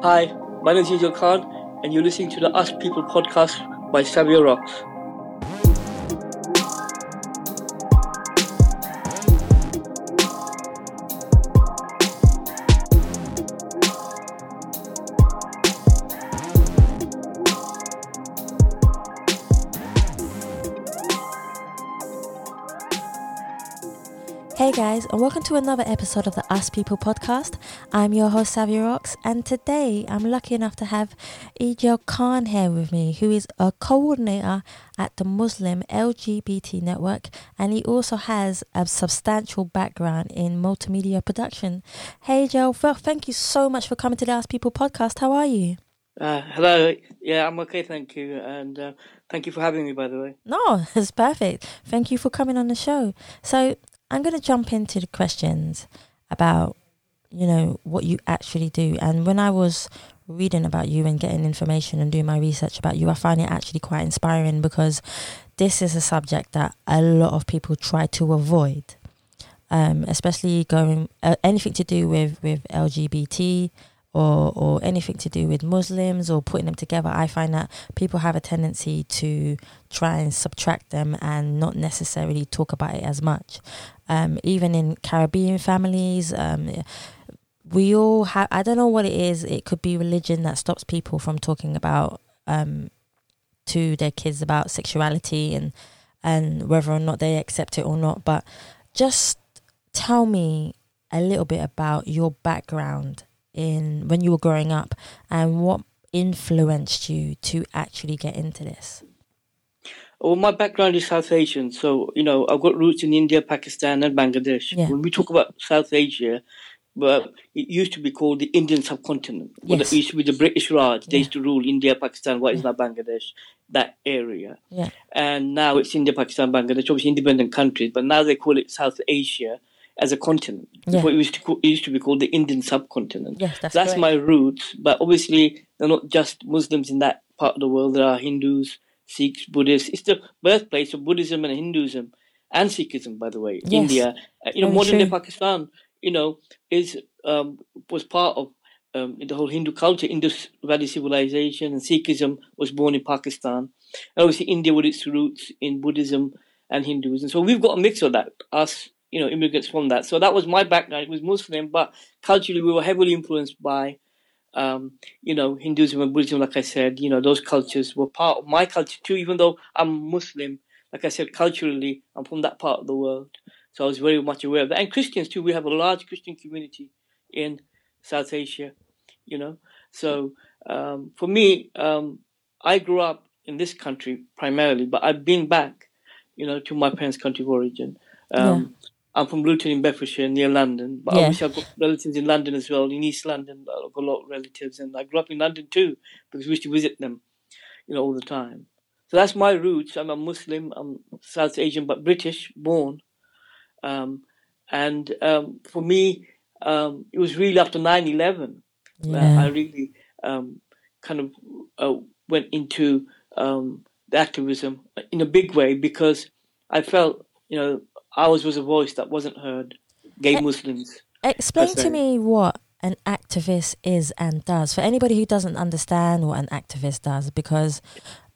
Hi, my name is Ejel Khan, and you're listening to the Us People podcast by Savio Rocks. Guys, and welcome to another episode of the Us People podcast. I'm your host, Savio Rocks, and today I'm lucky enough to have Ejel Khan here with me, who is a coordinator at the Muslim LGBT network, and he also has a substantial background in multimedia production. Hey Ejel, well, thank you so much for coming to the Us People podcast. How are you? Uh, hello, yeah, I'm okay, thank you, and uh, thank you for having me, by the way. No, it's perfect. Thank you for coming on the show. So, I'm going to jump into the questions about, you know, what you actually do. And when I was reading about you and getting information and doing my research about you, I find it actually quite inspiring because this is a subject that a lot of people try to avoid, um, especially going uh, anything to do with with LGBT or or anything to do with Muslims or putting them together. I find that people have a tendency to try and subtract them and not necessarily talk about it as much. Um, even in Caribbean families, um, we all have. I don't know what it is. It could be religion that stops people from talking about um, to their kids about sexuality and and whether or not they accept it or not. But just tell me a little bit about your background in when you were growing up and what influenced you to actually get into this. Well, my background is South Asian, so you know I've got roots in India, Pakistan, and Bangladesh. Yeah. When we talk about South Asia, but it used to be called the Indian subcontinent. Well, Yes. it used to be the British Raj. They Yeah. used to rule India, Pakistan, what is now Bangladesh, that area. Yeah. And now it's India, Pakistan, Bangladesh, obviously independent countries, but now they call it South Asia as a continent. Yeah. What it used to, call, it used to be called the Indian subcontinent. Yes, that's That's correct. my roots, but obviously they're not just Muslims in that part of the world. There are Hindus, Sikhs, Buddhists. It's the birthplace of Buddhism and Hinduism and Sikhism, by the way. Yes. India, Uh, you know, Very modern day. Pakistan, you know, is um, was part of um, the whole Hindu culture, Indus Valley civilization, and Sikhism was born in Pakistan. And obviously, India with its roots in Buddhism and Hinduism. So we've got a mix of that. Us, you know, immigrants from that. So that was my background. It was Muslim, but culturally we were heavily influenced by um, you know, Hinduism and Buddhism, like I said, you know, those cultures were part of my culture too, even though I'm Muslim, like I said, culturally, I'm from that part of the world. So I was very much aware of that. And Christians too, we have a large Christian community in South Asia, you know. So um, for me, um, I grew up in this country primarily, but I've been back, you know, to my parents' country of origin. Um, I'm from Luton in Bedfordshire, near London, but Yeah. obviously I've got relatives in London as well, in East London. I've got a lot of relatives, and I grew up in London too because we used to visit them, you know, all the time. So that's my roots. I'm a Muslim. I'm South Asian, but British born. Um, and um, for me, um, it was really after 9/11 that I really um, kind of uh, went into um, the activism in a big way because I felt, you know, ours was a voice that wasn't heard. Gay Eh, Muslims. Explain to me what an activist is and does for anybody who doesn't understand what an activist does because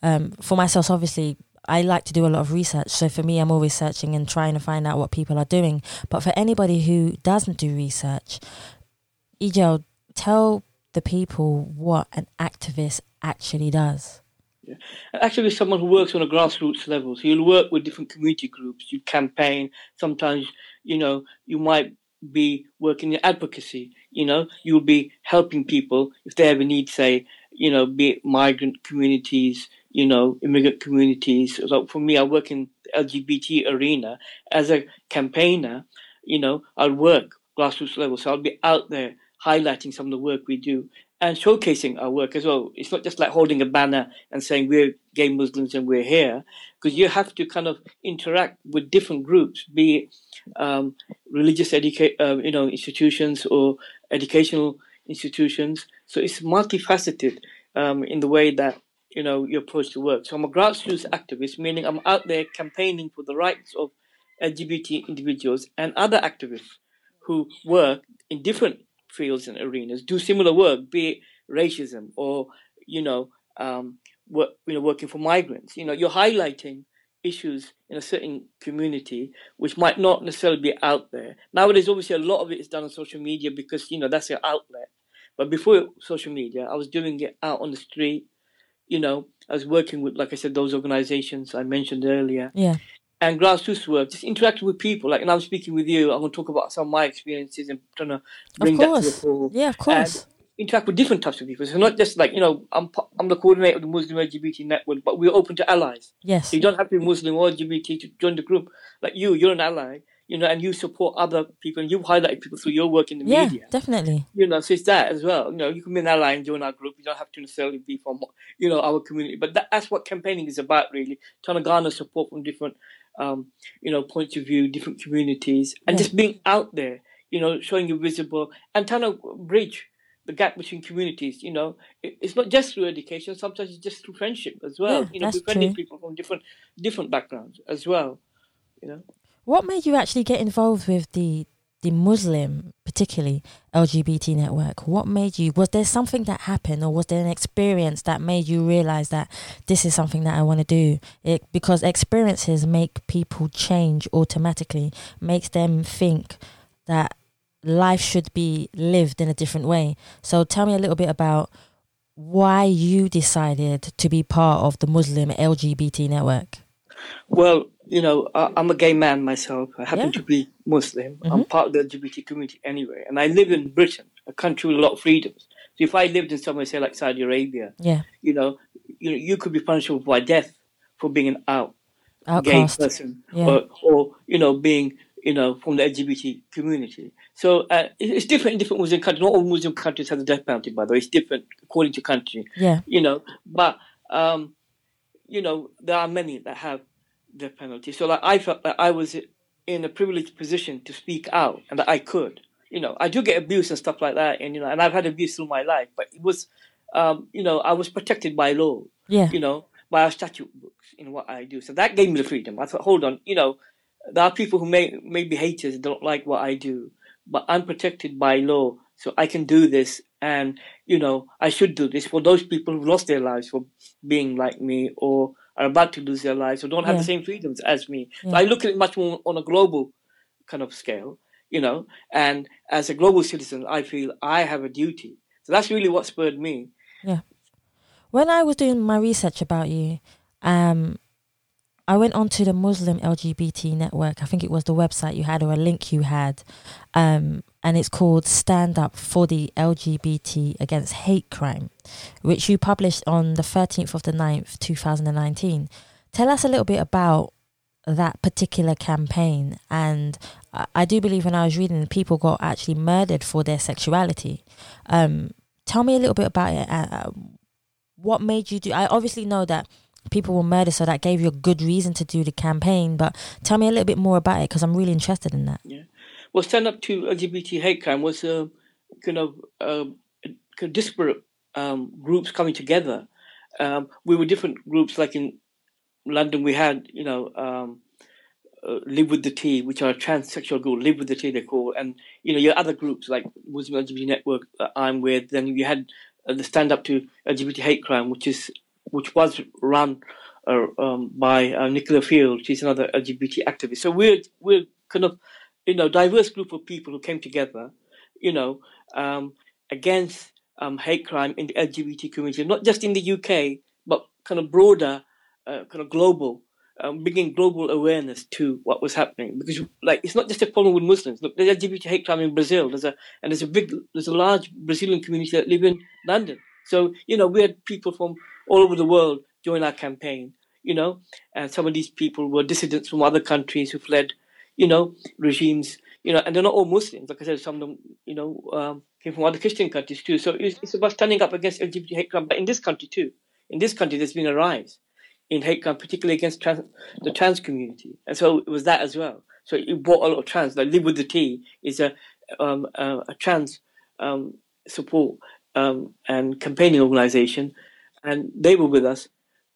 um, for myself obviously I like to do a lot of research so for me I'm always searching and trying to find out what people are doing but for anybody who doesn't do research Ejel tell the people what an activist actually does Actually, someone who works on a grassroots level. So you'll work with different community groups. You campaign. Sometimes, you know, you might be working in advocacy. You know, you'll be helping people if they have a need. Say, you know, be it migrant communities, you know, immigrant communities. So for me, I work in the LGBT arena as a campaigner. You know, I'll work grassroots level. So I'll be out there highlighting some of the work we do and showcasing our work as well. It's not just like holding a banner and saying we're gay Muslims and we're here, because you have to kind of interact with different groups, be it um, religious educa- uh, you know, institutions or educational institutions. So it's multifaceted um, in the way that you know you approach the work. So I'm a grassroots activist, meaning I'm out there campaigning for the rights of LGBT individuals and other activists who work in different fields and arenas, do similar work, be it racism or you know um, work, you know working for migrants. You know, you're highlighting issues in a certain community which might not necessarily be out there. Nowadays, obviously, a lot of it is done on social media because you know that's your outlet. But before social media, I was doing it out on the street. You know, I was working with, like I said, those organizations I mentioned earlier. Yeah. And grassroots work, just interacting with people. Like, and I'm speaking with you. I'm going to talk about some of my experiences and trying to bring that to the fore. Yeah, of course. And interact with different types of people. So not just like you know, I'm I'm the coordinator of the Muslim LGBT network, but we're open to allies. Yes. So you don't have to be Muslim or LGBT to join the group. Like you, you're an ally. You know, and you support other people, and you highlight people through your work in the yeah, media. definitely. You know, so it's that as well. You know, you can be an ally and join our group. You don't have to necessarily be from, you know, our community. But that, that's what campaigning is about, really. Trying to garner support from different, um, you know, points of view, different communities, and Yeah. just being out there. You know, showing you visible and trying to bridge the gap between communities. You know, it's not just through education. Sometimes it's just through friendship as well. Yeah, you know, befriending people from different different backgrounds as well. You know. What made you actually get involved with the the Muslim, particularly LGBT network? What made you? Was there something that happened, or was there an experience that made you realize that this is something that I want to do? It, because experiences make people change automatically, makes them think that life should be lived in a different way. So tell me a little bit about why you decided to be part of the Muslim LGBT network. Well, you know, I, I'm a gay man myself. I happen Yeah. to be Muslim. I'm Mhm. part of the LGBT community anyway, and I live in Britain, a country with a lot of freedoms. So if I lived in somewhere, say like Saudi Arabia, Yeah, you know, you know, you could be punishable by death for being an out outcast. gay person, Yeah. or, or you know, being you know from the LGBT community. So uh, it's different in different Muslim countries. Not all Muslim countries have the death penalty, by the way. It's different according to country Yeah, you know. But um, you know, there are many that have the penalty. So like I felt that I was in a privileged position to speak out and that I could. You know, I do get abuse and stuff like that, and you know, and I've had abuse through my life, but it was, um, you know, I was protected by law. yeah, You know, by our statute books in what I do. So that gave me the freedom. I thought, hold on, you know, there are people who may may be haters, don't like what I do, but I'm protected by law, so I can do this, and you know, I should do this for those people who lost their lives for being like me or are about to lose their lives or don't have Yeah. the same freedoms as me. So I look at it much more on a global kind of scale, you know, and as a global citizen, I feel I have a duty. So that's really what spurred me. Yeah. When I was doing my research about you, um, I went onto the Muslim LGBT network. I think it was the website you had or a link you had, um, and it's called Stand Up for the LGBT Against Hate Crime, which you published on the 13th of the 9th, 2019. Tell us a little bit about that particular campaign. And I, I do believe when I was reading, people got actually murdered for their sexuality. Um, tell me a little bit about it. Uh, uh, what made you do? I obviously know that people were murdered, so that gave you a good reason to do the campaign. But tell me a little bit more about it because I'm really interested in that. Yeah well, Stand Up to LGBT Hate Crime was a kind of uh, kind of disparate um, groups coming together. Um, we were different groups, like in London, we had, you know, um, uh, Live with the T, which are a transsexual group, Live with the T, they call, and you know, your other groups like Muslim LGBT Network that I'm with. Then you had uh, the Stand Up to LGBT Hate Crime, which is which was run uh, um, by uh, Nicola Field. She's another LGBT activist. So we're we're kind of you know diverse group of people who came together, you know, um, against um, hate crime in the LGBT community, not just in the UK, but kind of broader, uh, kind of global, um, bringing global awareness to what was happening. Because like it's not just a problem with Muslims. Look, there's LGBT hate crime in Brazil. There's a and there's a big, there's a large Brazilian community that live in London. So you know we had people from all over the world join our campaign. You know, and some of these people were dissidents from other countries who fled, you know, regimes. You know, and they're not all Muslims. Like I said, some of them, you know, um, came from other Christian countries too. So it's, it's about standing up against LGBT hate crime, but in this country too. In this country, there's been a rise in hate crime, particularly against trans, the trans community, and so it was that as well. So it brought a lot of trans. Like Live with the T is a um, a, a trans um, support um, and campaigning organization, and they were with us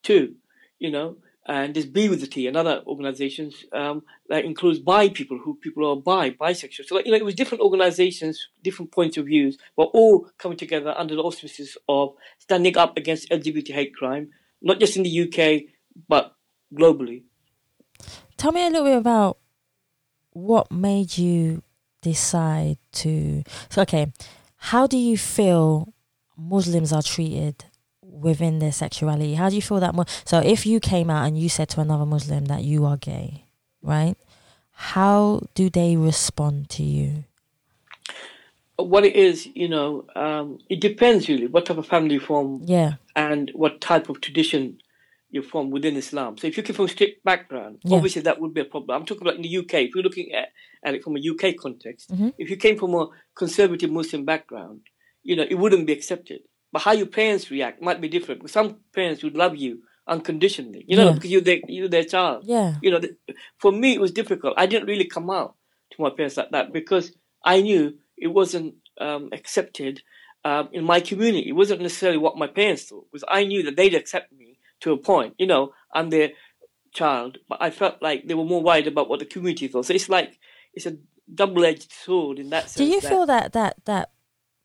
too. You know, and there's Be with the T and other organizations um, that includes bi people who people are bi, bisexual. So like, you know, it was different organizations, different points of views, but all coming together under the auspices of standing up against LGBT hate crime, not just in the UK but globally. Tell me a little bit about what made you decide to. So okay, how do you feel Muslims are treated within their sexuality? How do you feel that? Mo- so, if you came out and you said to another Muslim that you are gay, right? How do they respond to you? What it is, you know, um, it depends really what type of family you form Yeah, and what type of tradition you're from within Islam. So if you come from a strict background, Yeah. obviously that would be a problem. I'm talking about in the UK. If you're looking at, at it from a UK context, Mhm. if you came from a conservative Muslim background, you know, it wouldn't be accepted. But how your parents react might be different. Because some parents would love you unconditionally, you know, Yeah. because you're their, you're their child. yeah, You know, th- for me, it was difficult. I didn't really come out to my parents like that because I knew it wasn't um, accepted um, in my community. It wasn't necessarily what my parents thought because I knew that they'd accept me to a point. You know, I'm their child, but I felt like they were more worried about what the community thought. So it's like it's a double-edged sword in that sense. Do you that- feel that that that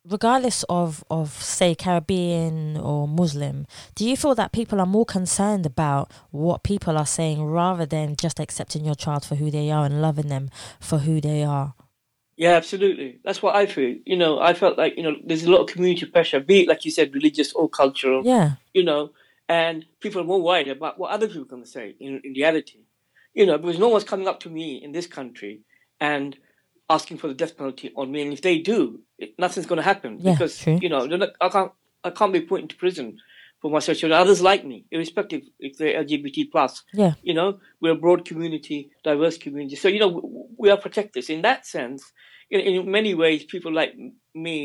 regardless of of say Caribbean or Muslim, do you feel that people are more concerned about what people are saying rather than just accepting your child for who they are and loving them for who they are? Yeah, absolutely. That's what I feel. You know, I felt like you know there's a lot of community pressure, be it like you said, religious or cultural. Yeah, you know, and people are more worried about what other people are going to say in, in reality. You know, because no one's coming up to me in this country and asking for the death penalty on me, and if they do, it, nothing's going to happen Yeah, because true. you know not, I can't I can't be put into prison for my sexuality. Others like me, irrespective if they're LGBT plus. yeah, You know, we're a broad community, diverse community, so you know w- we are protectors In that sense, in, in many ways, people like me,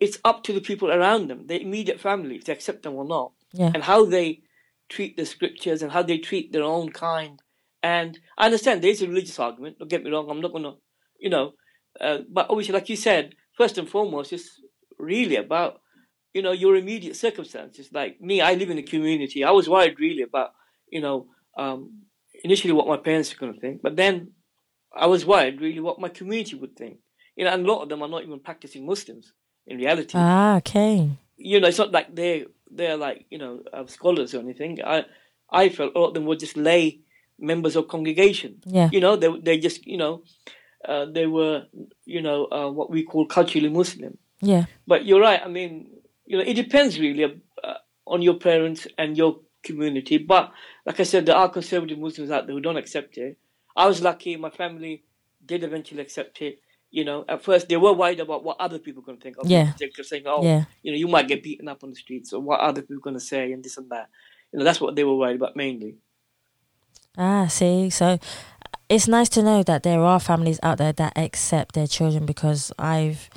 it's up to the people around them, their immediate family, if they accept them or not yeah, and how they treat the scriptures and how they treat their own kind. And I understand there's a religious argument. Don't get me wrong. I'm not going to, you know, uh, but obviously, like you said, first and foremost, it's really about, you know, your immediate circumstances. Like me, I live in a community. I was worried really about, you know, um, initially what my parents were going to think, but then I was worried really what my community would think. You know, and a lot of them are not even practicing Muslims in reality ah, okay, you know, it's not like they they're like you know uh, scholars or anything. I I felt a lot of them were just lay members of congregation. yeah, You know, they they just you know uh, they were you know uh, what we call culturally Muslim. yeah, But you're right. I mean, you know, it depends really uh, on your parents and your community. But like I said, there are conservative Muslims out there who don't accept it. I was lucky; my family did eventually accept it. You know, at first they were worried about what other people going to think. of Yeah. They're saying, "Oh, yeah. you know, you might get beaten up on the streets, or what other people going to say, and this and that. You know, that's what they were worried about mainly. Ah, see, so it's nice to know that there are families out there that accept their children because I've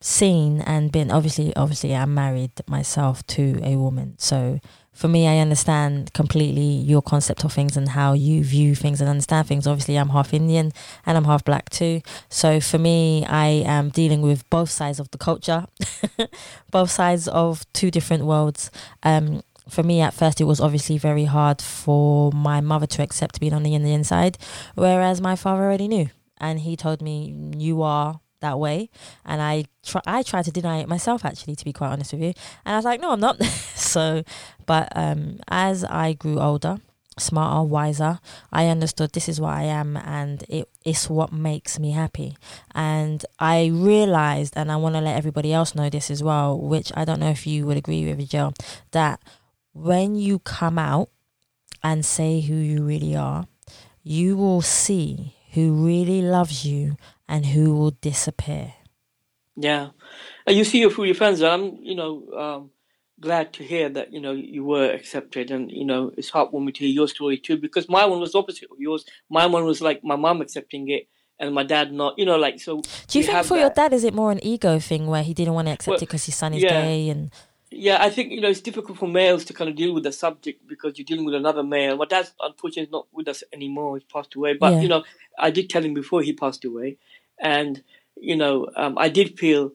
seen and been obviously obviously I'm married myself to a woman. So for me I understand completely your concept of things and how you view things and understand things. Obviously I'm half Indian and I'm half black too. So for me I am dealing with both sides of the culture. both sides of two different worlds. Um for me at first it was obviously very hard for my mother to accept being on the Indian side, whereas my father already knew. And he told me you are that way. And I try I tried to deny it myself actually to be quite honest with you. And I was like no I'm not. So but um as I grew older smarter wiser I understood this is what I am and it is what makes me happy. And I realized and I want to let everybody else know this as well which I don't know if you would agree with Joe that when you come out and say who you really are, you will see who really loves you and who will disappear. Yeah, and you see it through your friends. I'm, you know, um, glad to hear that you know you were accepted, and you know it's heartwarming to hear your story too. Because my one was opposite of yours. My one was like my mom accepting it, and my dad not. You know, like so. Do you think for your dad is it more an ego thing where he didn't want to accept Well, it because his son is yeah. gay and Yeah, I think you know it's difficult for males to kind of deal with the subject because you're dealing with another male. My dad's unfortunately not with us anymore; he's passed away. But Yeah. you know, I did tell him before he passed away, and you know, um, I did feel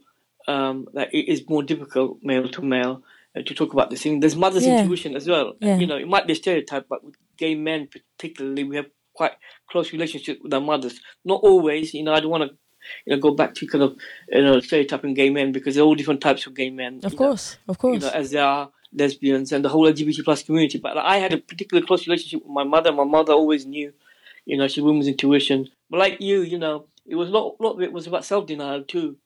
um, that it is more difficult male to male uh, to talk about this thing. There's mother's Yeah. intuition as well. Yeah. You know, it might be a stereotype, but with gay men, particularly, we have quite close relationship with our mothers. Not always, you know. I don't want to, you know, go back to kind of, you know, stereotyping gay men because there are all different types of gay men. Of course, know, of course. You know, as there are lesbians and the whole LGBT plus community. But I had a particular close relationship with my mother. My mother always knew, you know, she women's intuition. But like you, you know, it was a lot, lot of it was about self denial too.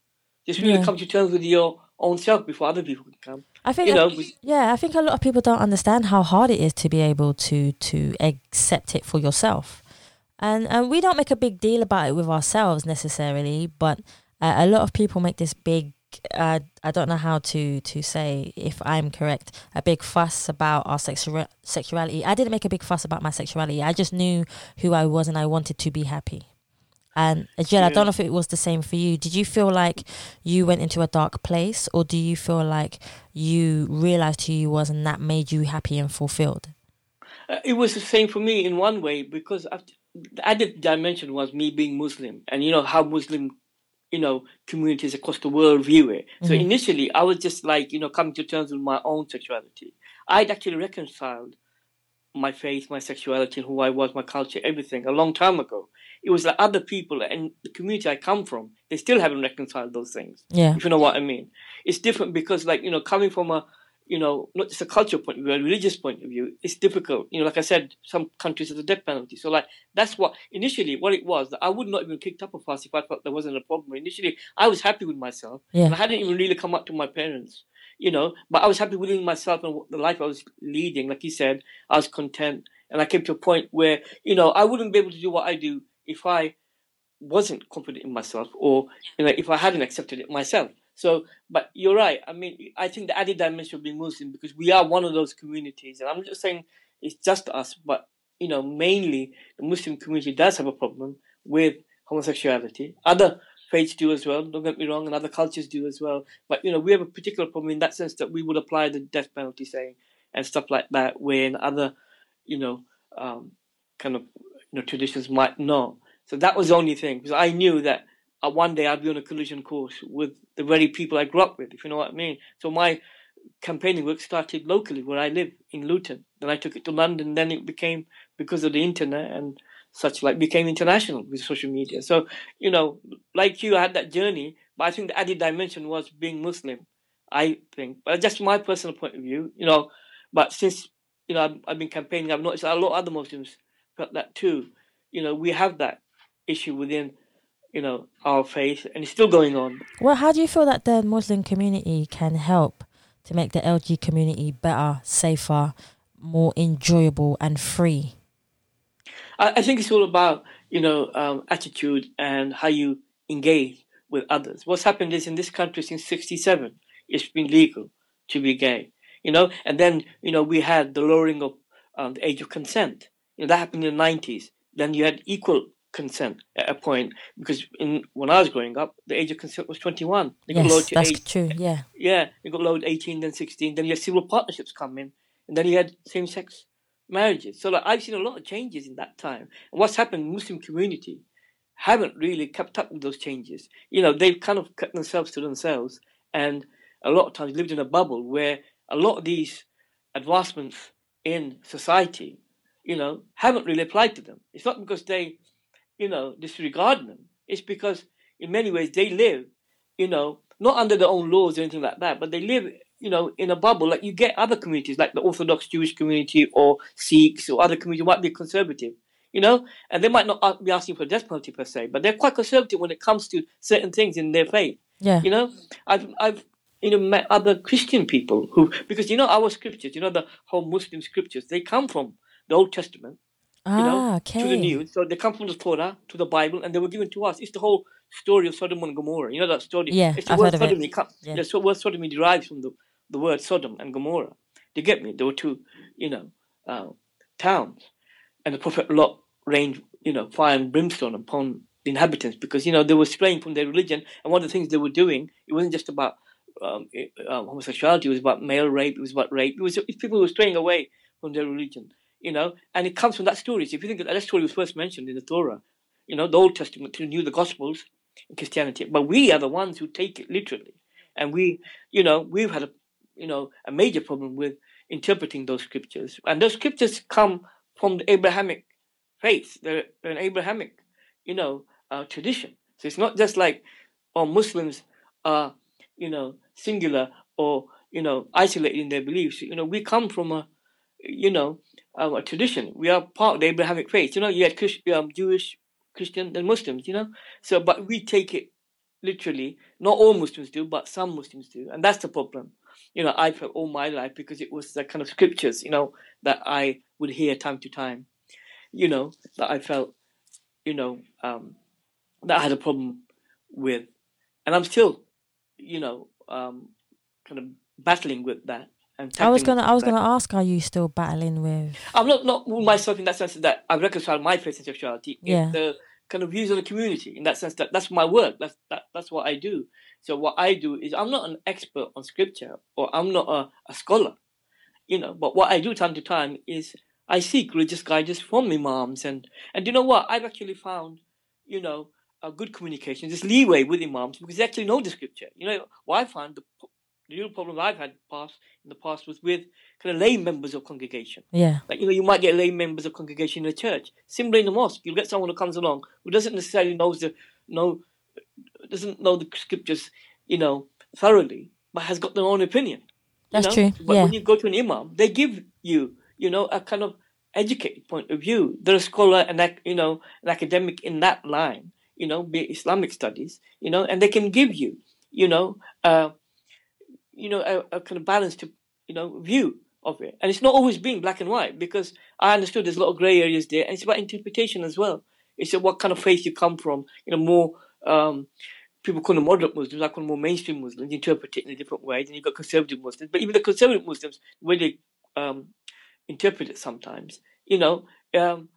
Just really yeah. come to terms with your own self before other people can come. I think, you know, yeah, I think a lot of people don't understand how hard it is to be able to to accept it for yourself, and and we don't make a big deal about it with ourselves necessarily, but uh, a lot of people make this big. Uh, I don't know how to to say if I'm correct. A big fuss about our sexual sexuality. I didn't make a big fuss about my sexuality. I just knew who I was and I wanted to be happy. And Jill, yeah. I don't know if it was the same for you. Did you feel like you went into a dark place, or do you feel like you realized who you was and that made you happy and fulfilled? Uh, it was the same for me in one way because after, the added dimension was me being Muslim, and you know how Muslim, you know, communities across the world view it. So mm-hmm. initially, I was just like you know coming to terms with my own sexuality. I'd actually reconciled my faith, my sexuality, who I was, my culture, everything a long time ago it was like other people and the community I come from, they still haven't reconciled those things. Yeah. If you know what I mean. It's different because like, you know, coming from a you know, not just a cultural point of view, a religious point of view, it's difficult. You know, like I said, some countries have the death penalty. So like that's what initially what it was that I would not even kicked up a fuss if I thought there wasn't a problem. Initially I was happy with myself. Yeah. I hadn't even really come up to my parents. You know, but I was happy with myself and the life I was leading. Like you said, I was content and I came to a point where, you know, I wouldn't be able to do what I do if I wasn't confident in myself or you know if I hadn't accepted it myself. So, but you're right. I mean, I think the added dimension of being Muslim because we are one of those communities, and I'm just saying it's just us, but you know, mainly the Muslim community does have a problem with homosexuality. Other faiths do as well. Don't get me wrong, and other cultures do as well. But you know, we have a particular problem in that sense that we would apply the death penalty, saying and stuff like that, when other, you know, um, kind of you know, traditions might not. So that was the only thing because I knew that uh, one day I'd be on a collision course with the very people I grew up with, if you know what I mean. So my campaigning work started locally where I live in Luton. Then I took it to London. Then it became because of the internet and such like became international with social media. So you know, like you, I had that journey, but I think the added dimension was being Muslim. I think, but just my personal point of view, you know. But since you know I've, I've been campaigning, I've noticed a lot of other Muslims got that too. You know, we have that issue within, you know, our faith, and it's still going on. Well, how do you feel that the Muslim community can help to make the LG community better, safer, more enjoyable, and free? I, I think it's all about you know um, attitude and how you engage with others. What's happened is in this country since '67, it's been legal to be gay. You know, and then you know we had the lowering of um, the age of consent you know, that happened in the 90s. Then you had equal consent at a point because in when I was growing up, the age of consent was 21. They got yes, that's eight, true. Yeah. Yeah, you got lowered 18, then 16. Then you had civil partnerships come in, and then you had same-sex marriages. So like I've seen a lot of changes in that time. And what's happened? Muslim community haven't really kept up with those changes. You know, they've kind of kept themselves to themselves, and a lot of times lived in a bubble where a lot of these advancements in society you know, haven't really applied to them. It's not because they, you know, disregard them. It's because in many ways they live, you know, not under their own laws or anything like that, but they live, you know, in a bubble. Like you get other communities, like the Orthodox Jewish community or Sikhs or other communities might be conservative, you know, and they might not be asking for death penalty per se, but they're quite conservative when it comes to certain things in their faith. Yeah. You know, I've, I've, you know, met other Christian people who, because you know, our scriptures, you know, the whole Muslim scriptures, they come from the Old Testament, ah, you know, okay. to the New. So they come from the Torah to the Bible, and they were given to us. It's the whole story of Sodom and Gomorrah. You know that story? Yeah, it's the I've word heard sodomy. of it. Comes, yeah. The word sodomy derives from the, the word Sodom and Gomorrah. Do you get me? There were two, you know, uh, towns, and the Prophet Lot rained, you know, fire and brimstone upon the inhabitants because you know they were straying from their religion, and one of the things they were doing, it wasn't just about um, um, homosexuality; it was about male rape, it was about rape. It was people were straying away from their religion you know, and it comes from that story. So if you think that, story was first mentioned in the Torah, you know, the Old Testament to knew the Gospels in Christianity, but we are the ones who take it literally, and we, you know, we've had a, you know, a major problem with interpreting those scriptures, and those scriptures come from the Abrahamic faith. They're, they're an Abrahamic, you know, uh, tradition. So it's not just like, oh, Muslims are, you know, singular or you know isolated in their beliefs. You know, we come from a, you know, um, a tradition. We are part of the Abrahamic faith. You know, you had um, Jewish, Christian, and Muslims. You know, so but we take it literally. Not all Muslims do, but some Muslims do, and that's the problem. You know, I felt all my life because it was the kind of scriptures, you know, that I would hear time to time. You know, that I felt, you know, um, that I had a problem with, and I'm still, you know, um, kind of battling with that. I was gonna, I was gonna ask, are you still battling with? I'm not not myself in that sense that I reconcile my faith and sexuality. Yeah. The kind of views of the community in that sense that that's my work. That's that, that's what I do. So what I do is I'm not an expert on scripture or I'm not a, a scholar, you know. But what I do time to time is I seek religious guidance from imams and and you know what I've actually found, you know, a good communication, this leeway with imams because they actually know the scripture. You know, what I found the the real problem I've had past in the past was with kind of lay members of congregation. Yeah. Like you know, you might get lay members of congregation in a church. Similarly in the mosque, you'll get someone who comes along who doesn't necessarily knows the know doesn't know the scriptures, you know, thoroughly, but has got their own opinion. That's know? true. But yeah. when you go to an imam, they give you, you know, a kind of educated point of view. They're a scholar and you know, an academic in that line, you know, be it Islamic studies, you know, and they can give you, you know, uh, you know, a, a kind of balanced, you know, view of it. And it's not always being black and white because I understood there's a lot of grey areas there, and it's about interpretation as well. It's what kind of faith you come from. You know, more um, people call them moderate Muslims, I call them more mainstream Muslims, interpret it in a different way. Then you've got conservative Muslims, but even the conservative Muslims, way they um, interpret it sometimes, you know, um,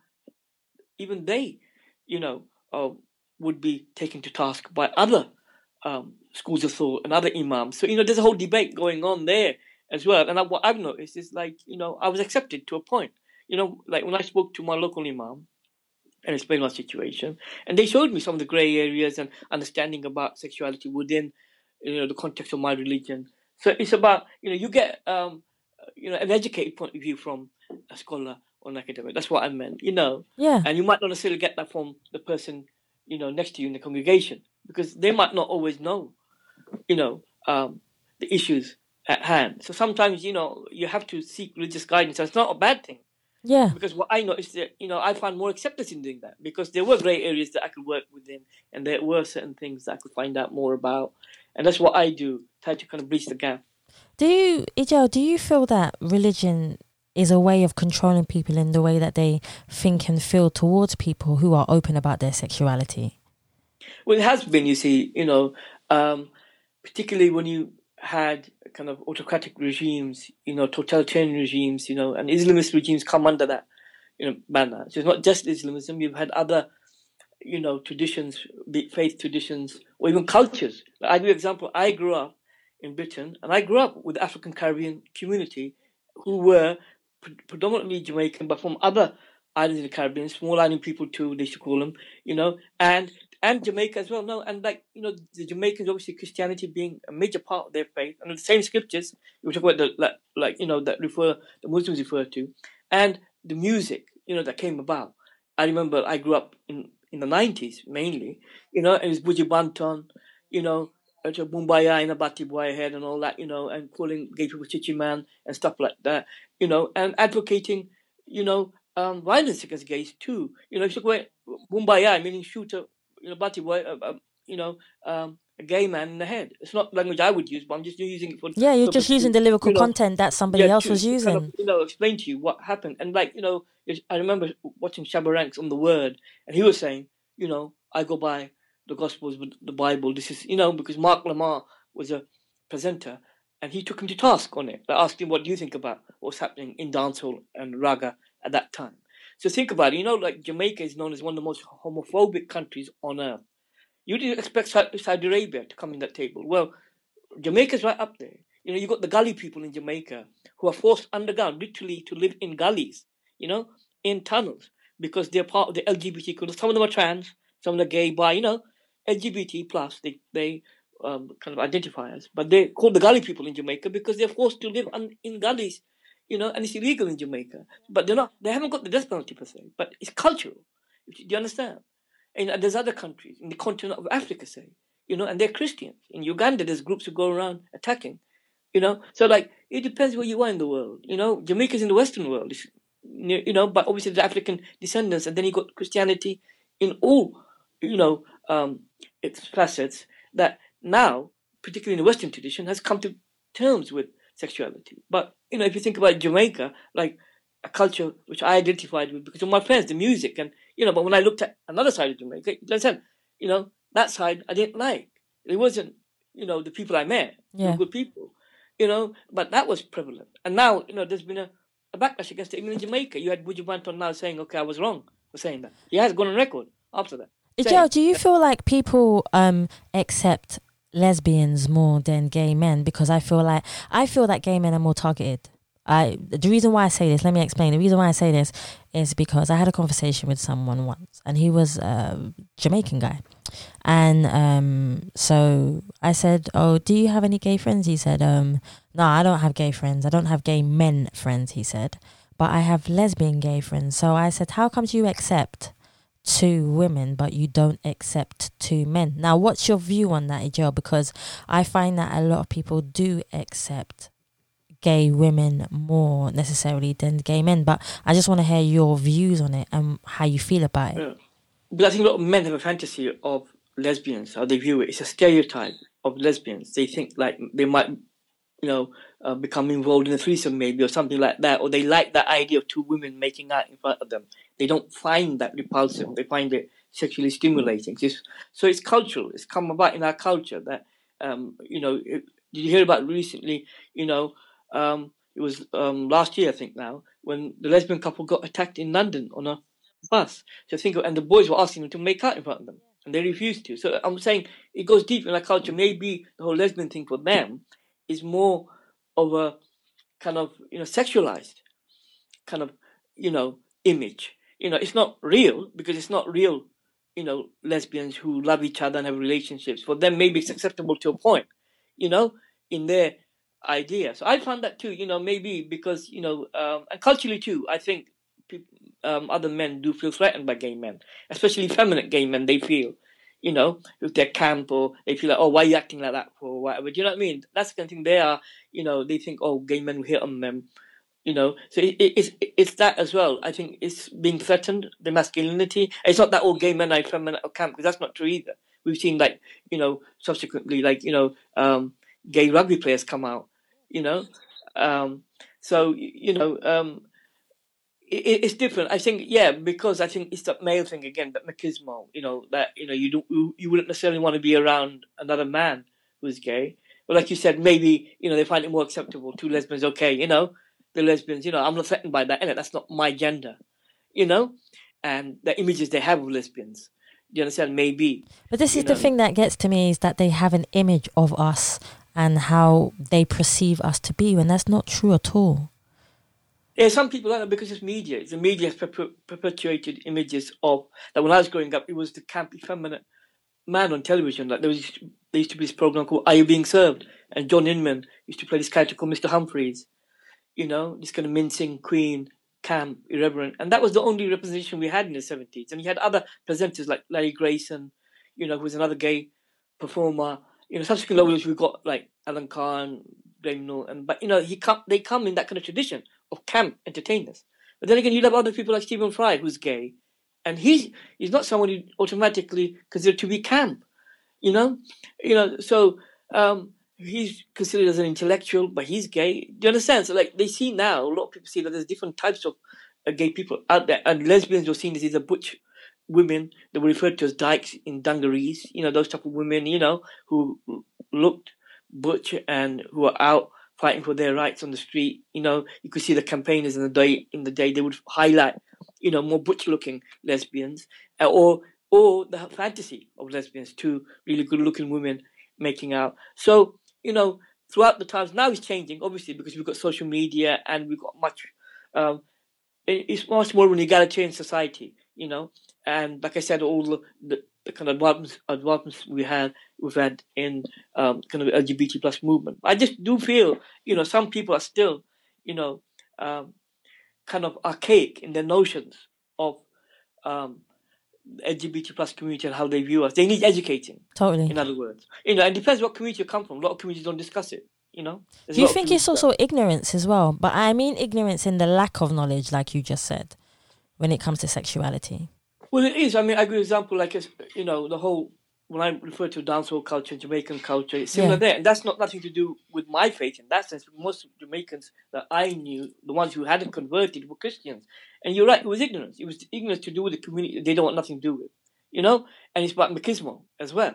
even they, you know, uh, would be taken to task by other um, schools of thought and other imams. So, you know, there's a whole debate going on there as well. And I, what I've noticed is like, you know, I was accepted to a point. You know, like when I spoke to my local imam and explained my situation, and they showed me some of the grey areas and understanding about sexuality within, you know, the context of my religion. So it's about, you know, you get, um, you know, an educated point of view from a scholar or an academic. That's what I meant, you know. Yeah. And you might not necessarily get that from the person, you know, next to you in the congregation because they might not always know, you know, um, the issues at hand. So sometimes, you know, you have to seek religious guidance. That's not a bad thing. Yeah. Because what I know is that, you know, I found more acceptance in doing that because there were grey areas that I could work within and there were certain things that I could find out more about. And that's what I do, try to kind of bridge the gap. Do you, Ejel, do you feel that religion is a way of controlling people in the way that they think and feel towards people who are open about their sexuality? Well, it has been, you see, you know, um, particularly when you had kind of autocratic regimes, you know, totalitarian regimes, you know, and Islamist regimes come under that, you know, banner. So it's not just Islamism, you've had other, you know, traditions, faith traditions, or even cultures. Like I give you an example. I grew up in Britain, and I grew up with the African Caribbean community who were pre- predominantly Jamaican, but from other islands in the Caribbean, small island people too, they should call them, you know, and and Jamaica as well. No, and like you know, the Jamaicans obviously Christianity being a major part of their faith, and the same scriptures we talk about the like, like you know that refer the Muslims refer to, and the music you know that came about. I remember I grew up in in the nineties mainly, you know, it was Buju Banton, you know, Boom Bye Bye in a Bati head and all that, you know, and calling gay people chichi man and stuff like that, you know, and advocating, you know, um, violence against gays too. You know, if you about Bumbaya, meaning a you know, Bati boy, uh, uh, you know, um, a gay man in the head. It's not language I would use, but I'm just using it for. Yeah, you're just using the lyrical you know, content that somebody yeah, else to- was using. Kind of, you know, explain to you what happened, and like you know, I remember watching Shabba Ranks on the Word, and he was saying, you know, I go by the Gospels, the Bible. This is, you know, because Mark Lamarr was a presenter, and he took him to task on it. I asked him, "What do you think about what's happening in dancehall and ragga at that time?" So think about it. You know, like Jamaica is known as one of the most homophobic countries on earth. You didn't expect Saudi Arabia to come in that table. Well, Jamaica's right up there. You know, you got the gully people in Jamaica who are forced underground, literally, to live in gullies. You know, in tunnels because they're part of the LGBT. community. Some of them are trans, some of them are gay, bi. You know, LGBT plus. They they um, kind of identify as, but they're called the gully people in Jamaica because they're forced to live un- in gullies. You know, and it's illegal in Jamaica. But they're not, they haven't got the death penalty per se, but it's cultural. Do you understand? And there's other countries in the continent of Africa, say, you know, and they're Christians. In Uganda, there's groups who go around attacking, you know. So like, it depends where you are in the world, you know. Jamaica's in the Western world, you know, but obviously the African descendants, and then you got Christianity in all, you know, um, its facets that now, particularly in the Western tradition, has come to terms with sexuality. But you know, if you think about Jamaica, like a culture which I identified with because of my friends, the music, and you know, but when I looked at another side of Jamaica, you understand, you know, that side I didn't like. It wasn't, you know, the people I met, yeah. good people, you know, but that was prevalent. And now, you know, there's been a, a backlash against it. Even in Jamaica, you had Buju Banton now saying, okay, I was wrong for saying that. He has gone on record after that. Joe, do you feel like people um, accept lesbians more than gay men? Because I feel like I feel that gay men are more targeted. I the reason why I say this, let me explain. The reason why I say this is because I had a conversation with someone once, and he was a Jamaican guy, and um, so I said, "Oh, do you have any gay friends?" He said, um, "No, I don't have gay friends. I don't have gay men friends." He said, "But I have lesbian gay friends." So I said, "How come you accept two women but you don't accept two men?" Now, what's your view on that, Ejel? Because I find that a lot of people do accept gay women more necessarily than gay men. But I just want to hear your views on it and how you feel about it. But I think a lot of men have a fantasy of lesbians, how they view it. It's a stereotype of lesbians. They think like they might, you know, uh, become involved in a threesome maybe or something like that, or they like that idea of two women making out in front of them. They don't find that repulsive. They find it sexually stimulating. It's, so it's cultural. It's come about in our culture that, um, you know, it, did you hear about recently, you know, um, it was um, last year, I think now, when the lesbian couple got attacked in London on a bus. So think, of, and the boys were asking them to make out in front of them, and they refused to. So I'm saying it goes deep in our culture. Maybe the whole lesbian thing for them is more a kind of you know sexualized kind of you know image. You know, it's not real because it's not real. You know, lesbians who love each other and have relationships. For them, maybe it's acceptable to a point. You know, in their idea. So I found that too, you know, maybe because, you know, um, and culturally too, I think um, other men do feel threatened by gay men, especially feminine gay men. They feel, you know, if they're camp or they feel like, oh, why are you acting like that for whatever? Do you know what I mean? That's the kind of thing they are, you know, they think, oh, gay men will hit on them, you know. So it, it, it's it's that as well. I think it's being threatened, the masculinity. It's not that all gay men are feminine or camp, because that's not true either. We've seen like, you know, subsequently, like, you know, um, gay rugby players come out you know. Um, so you know, um, it, it's different. I think, yeah, because I think it's that male thing again, that machismo. You know, that you know, you don't, you, you wouldn't necessarily want to be around another man who's gay. But like you said, maybe you know they find it more acceptable. Two lesbians, okay, you know, the lesbians. You know, I'm not threatened by that. Innit? That's not my gender. You know, and the images they have of lesbians. Do you understand? Maybe. But this is know. the thing that gets to me is that they have an image of us and how they perceive us to be and that's not true at all. Yeah, some people like that because it's media. The media has perpetuated images of that. When I was growing up, it was the campy, feminine man on television. Like there was, there used to be this program called "Are You Being Served?" and John Inman used to play this character called Mr. Humphries. You know, this kind of mincing queen, camp, irreverent, and that was the only representation we had in the seventies. And you had other presenters like Larry Grayson, you know, who was another gay performer you know, subsequent levels we've got like Alan Carr, Graham and but you know, he come they come in that kind of tradition of camp entertainers. But then again, you have other people like Stephen Fry, who's gay, and he's he's not someone you automatically consider to be camp. You know, you know, so um, he's considered as an intellectual, but he's gay. Do you understand? So like they see now, a lot of people see that there's different types of uh, gay people out there, and lesbians were seen as either butch women that were referred to as dykes in dungarees, you know, those type of women, you know, who looked butch and who are out fighting for their rights on the street. You know, you could see the campaigners in the day in the day they would highlight, you know, more butch looking lesbians uh, or or the fantasy of lesbians, two really good looking women making out. So, you know, throughout the times now it's changing, obviously, because we've got social media and we've got much um, it's much more of an egalitarian society, you know and like I said, all the, the, the kind of advancements, advancements we had we've had in um, kind of LGBT plus movement. I just do feel, you know, some people are still, you know, um, kind of archaic in their notions of um, LGBT plus community and how they view us. They need educating. Totally. In other words, you know, it depends what community you come from. A lot of communities don't discuss it. You know. There's Do you think it's also ignorance as well? But I mean ignorance in the lack of knowledge, like you just said, when it comes to sexuality. Well, it is. I mean, I give an example like you know the whole when I refer to dancehall culture, Jamaican culture, it's similar yeah. there. And that's not nothing to do with my faith in that sense. Most Jamaicans that I knew, the ones who hadn't converted, were Christians. And you're right, it was ignorance. It was ignorance to do with the community they don't want nothing to do with. You know? And it's about machismo as well.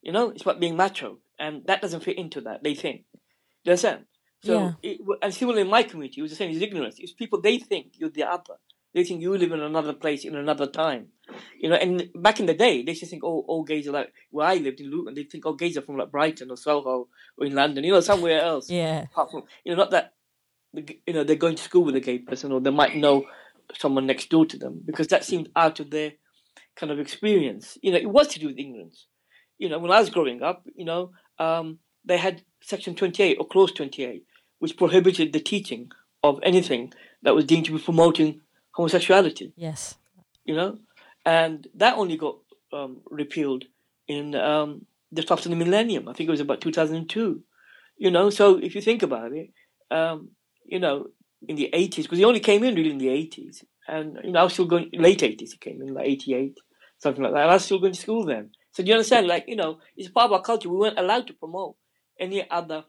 You know? It's about being macho. And that doesn't fit into that, they think. Do you understand? So, yeah. it, and similarly in my community, it was the same. It's ignorance. It's people, they think you're the other. They think you live in another place in another time. You know, and back in the day, they just think, oh, all gays are like where I lived in Luton. They think, all gays are from like Brighton or Soho or in London, you know, somewhere else. Yeah. Apart from, you know, not that, you know, they're going to school with a gay person or they might know someone next door to them because that seemed out of their kind of experience. You know, it was to do with ignorance. You know, when I was growing up, you know, um, they had Section 28 or Clause 28, which prohibited the teaching of anything that was deemed to be promoting homosexuality. Yes. You know, and that only got um, repealed in um, just after the millennium. I think it was about 2002. You know, so if you think about it, um, you know, in the 80s, because he only came in really in the 80s, and you know, I was still going late 80s. He came in like 88, something like that. And I was still going to school then. So do you understand? Like you know, it's part of our culture. We weren't allowed to promote any other,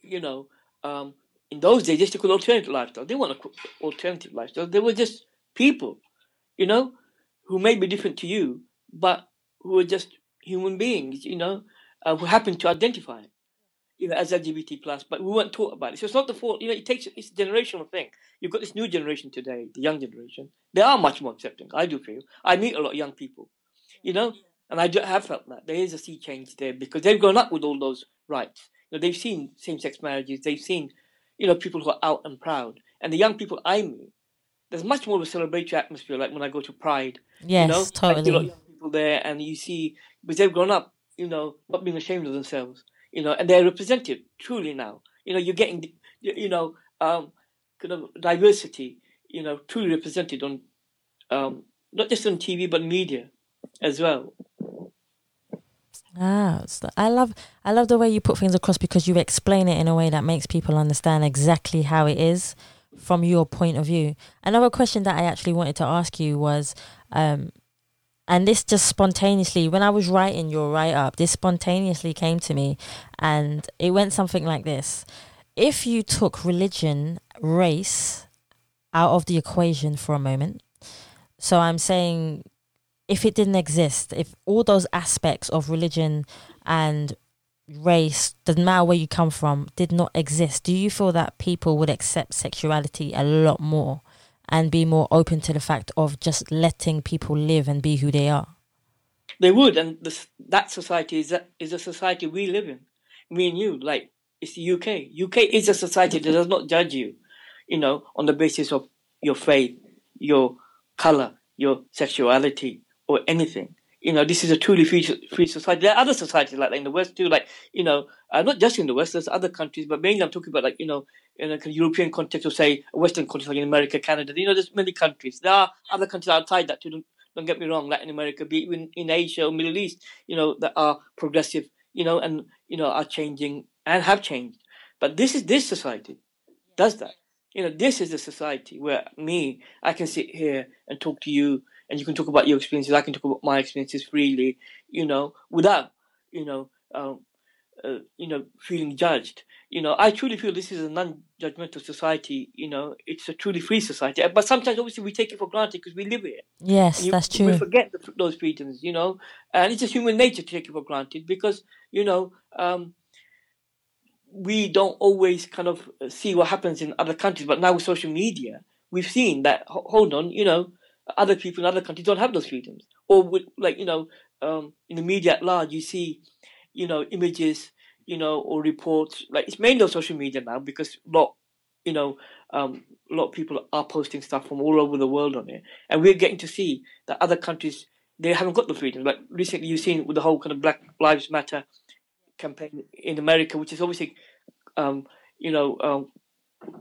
you know, um, in those days, just call alternative lifestyle. They weren't alternative lifestyle. They were just people, you know, who may be different to you, but who are just human beings, you know, uh, who happen to identify, you know, as LGBT plus. But we weren't taught about it. So it's not the fault. You know, it takes it's a generational thing. You've got this new generation today, the young generation. They are much more accepting. I do feel. I meet a lot of young people, you know, and I have felt that there is a sea change there because they've grown up with all those rights. You know, they've seen same-sex marriages. They've seen you know, people who are out and proud. And the young people I meet, there's much more of a celebratory atmosphere, like when I go to Pride. Yes, you know? totally. Like, young people there, and you see, because they've grown up, you know, not being ashamed of themselves, you know, and they're represented truly now. You know, you're getting, you know, um, kind of diversity, you know, truly represented on, um, not just on TV, but media as well. Ah, I love I love the way you put things across because you explain it in a way that makes people understand exactly how it is from your point of view. Another question that I actually wanted to ask you was, um, and this just spontaneously when I was writing your write up, this spontaneously came to me, and it went something like this: If you took religion, race out of the equation for a moment, so I'm saying if it didn't exist, if all those aspects of religion and race, doesn't matter where you come from, did not exist, do you feel that people would accept sexuality a lot more and be more open to the fact of just letting people live and be who they are? They would, and this, that society is a, is a society we live in. Me and you, like it's the UK. UK is a society that does not judge you, you know, on the basis of your faith, your color, your sexuality, or anything. You know, this is a truly free, free society. There are other societies like that in the West too, like, you know, uh, not just in the West, there's other countries, but mainly I'm talking about like, you know, in a European context or say a Western context like in America, Canada. You know, there's many countries. There are other countries outside that too, don't, don't get me wrong, Latin America, be even in Asia or Middle East, you know, that are progressive, you know, and, you know, are changing and have changed. But this is this society does that. You know, this is a society where me, I can sit here and talk to you and you can talk about your experiences. I can talk about my experiences freely, you know, without, you know, um, uh, you know, feeling judged. You know, I truly feel this is a non-judgmental society. You know, it's a truly free society. But sometimes, obviously, we take it for granted because we live here. Yes, you, that's true. We forget the, those freedoms. You know, and it's just human nature to take it for granted because you know. Um, we don't always kind of see what happens in other countries, but now with social media, we've seen that. Hold on, you know, other people in other countries don't have those freedoms. Or with, like, you know, um, in the media at large, you see, you know, images, you know, or reports. Like it's mainly on social media now because a lot, you know, um, a lot of people are posting stuff from all over the world on it, and we're getting to see that other countries they haven't got the freedom. Like recently, you've seen with the whole kind of Black Lives Matter campaign in America, which is obviously, um, you know, um,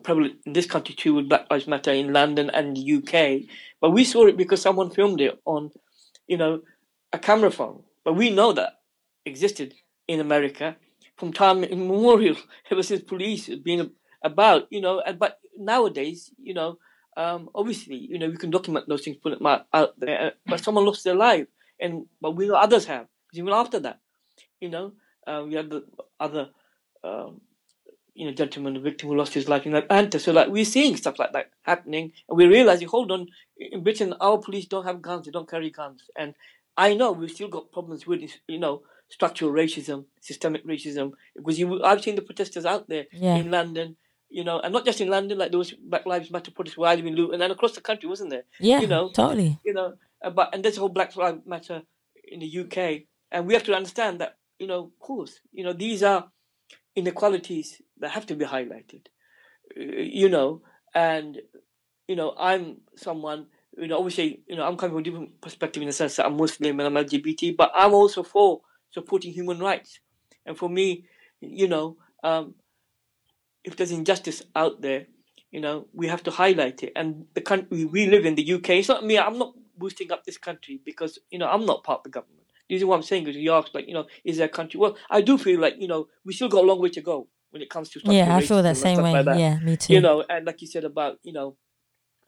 prevalent in this country too with Black Lives Matter in London and the UK. But we saw it because someone filmed it on, you know, a camera phone. But we know that existed in America from time immemorial, ever since police have been about, you know. And but nowadays, you know, um, obviously, you know, we can document those things, put them out, out there. But someone lost their life, and but we know others have. Even after that, you know, uh, we had the other, um, you know, gentleman, the victim who lost his life in Atlanta. So like we're seeing stuff like that happening, and we're realizing, hold on, in Britain, our police don't have guns, they don't carry guns, and I know we've still got problems with, you know, structural racism, systemic racism. Because you, I've seen the protesters out there Yeah. in London, you know, and not just in London, like those Black Lives Matter protests where I live in Luton and across the country, wasn't there? Yeah, you know, totally. You know, uh, but and there's a whole Black Lives Matter in the UK, and we have to understand that, you know, of course, you know, these are inequalities that have to be highlighted, uh, you know, and you know, I'm someone, you know, obviously, you know, I'm coming from a different perspective in the sense that I'm Muslim and I'm LGBT, but I'm also for supporting human rights. And for me, you know, um, if there's injustice out there, you know, we have to highlight it. And the country we live in, the UK, it's not me, I'm not boosting up this country because, you know, I'm not part of the government. This is what I'm saying is you ask, like, you know, is there a country? Well, I do feel like, you know, we still got a long way to go when it comes to Yeah, I feel that same way. like that Yeah, me too. you know, and like you said about, you know,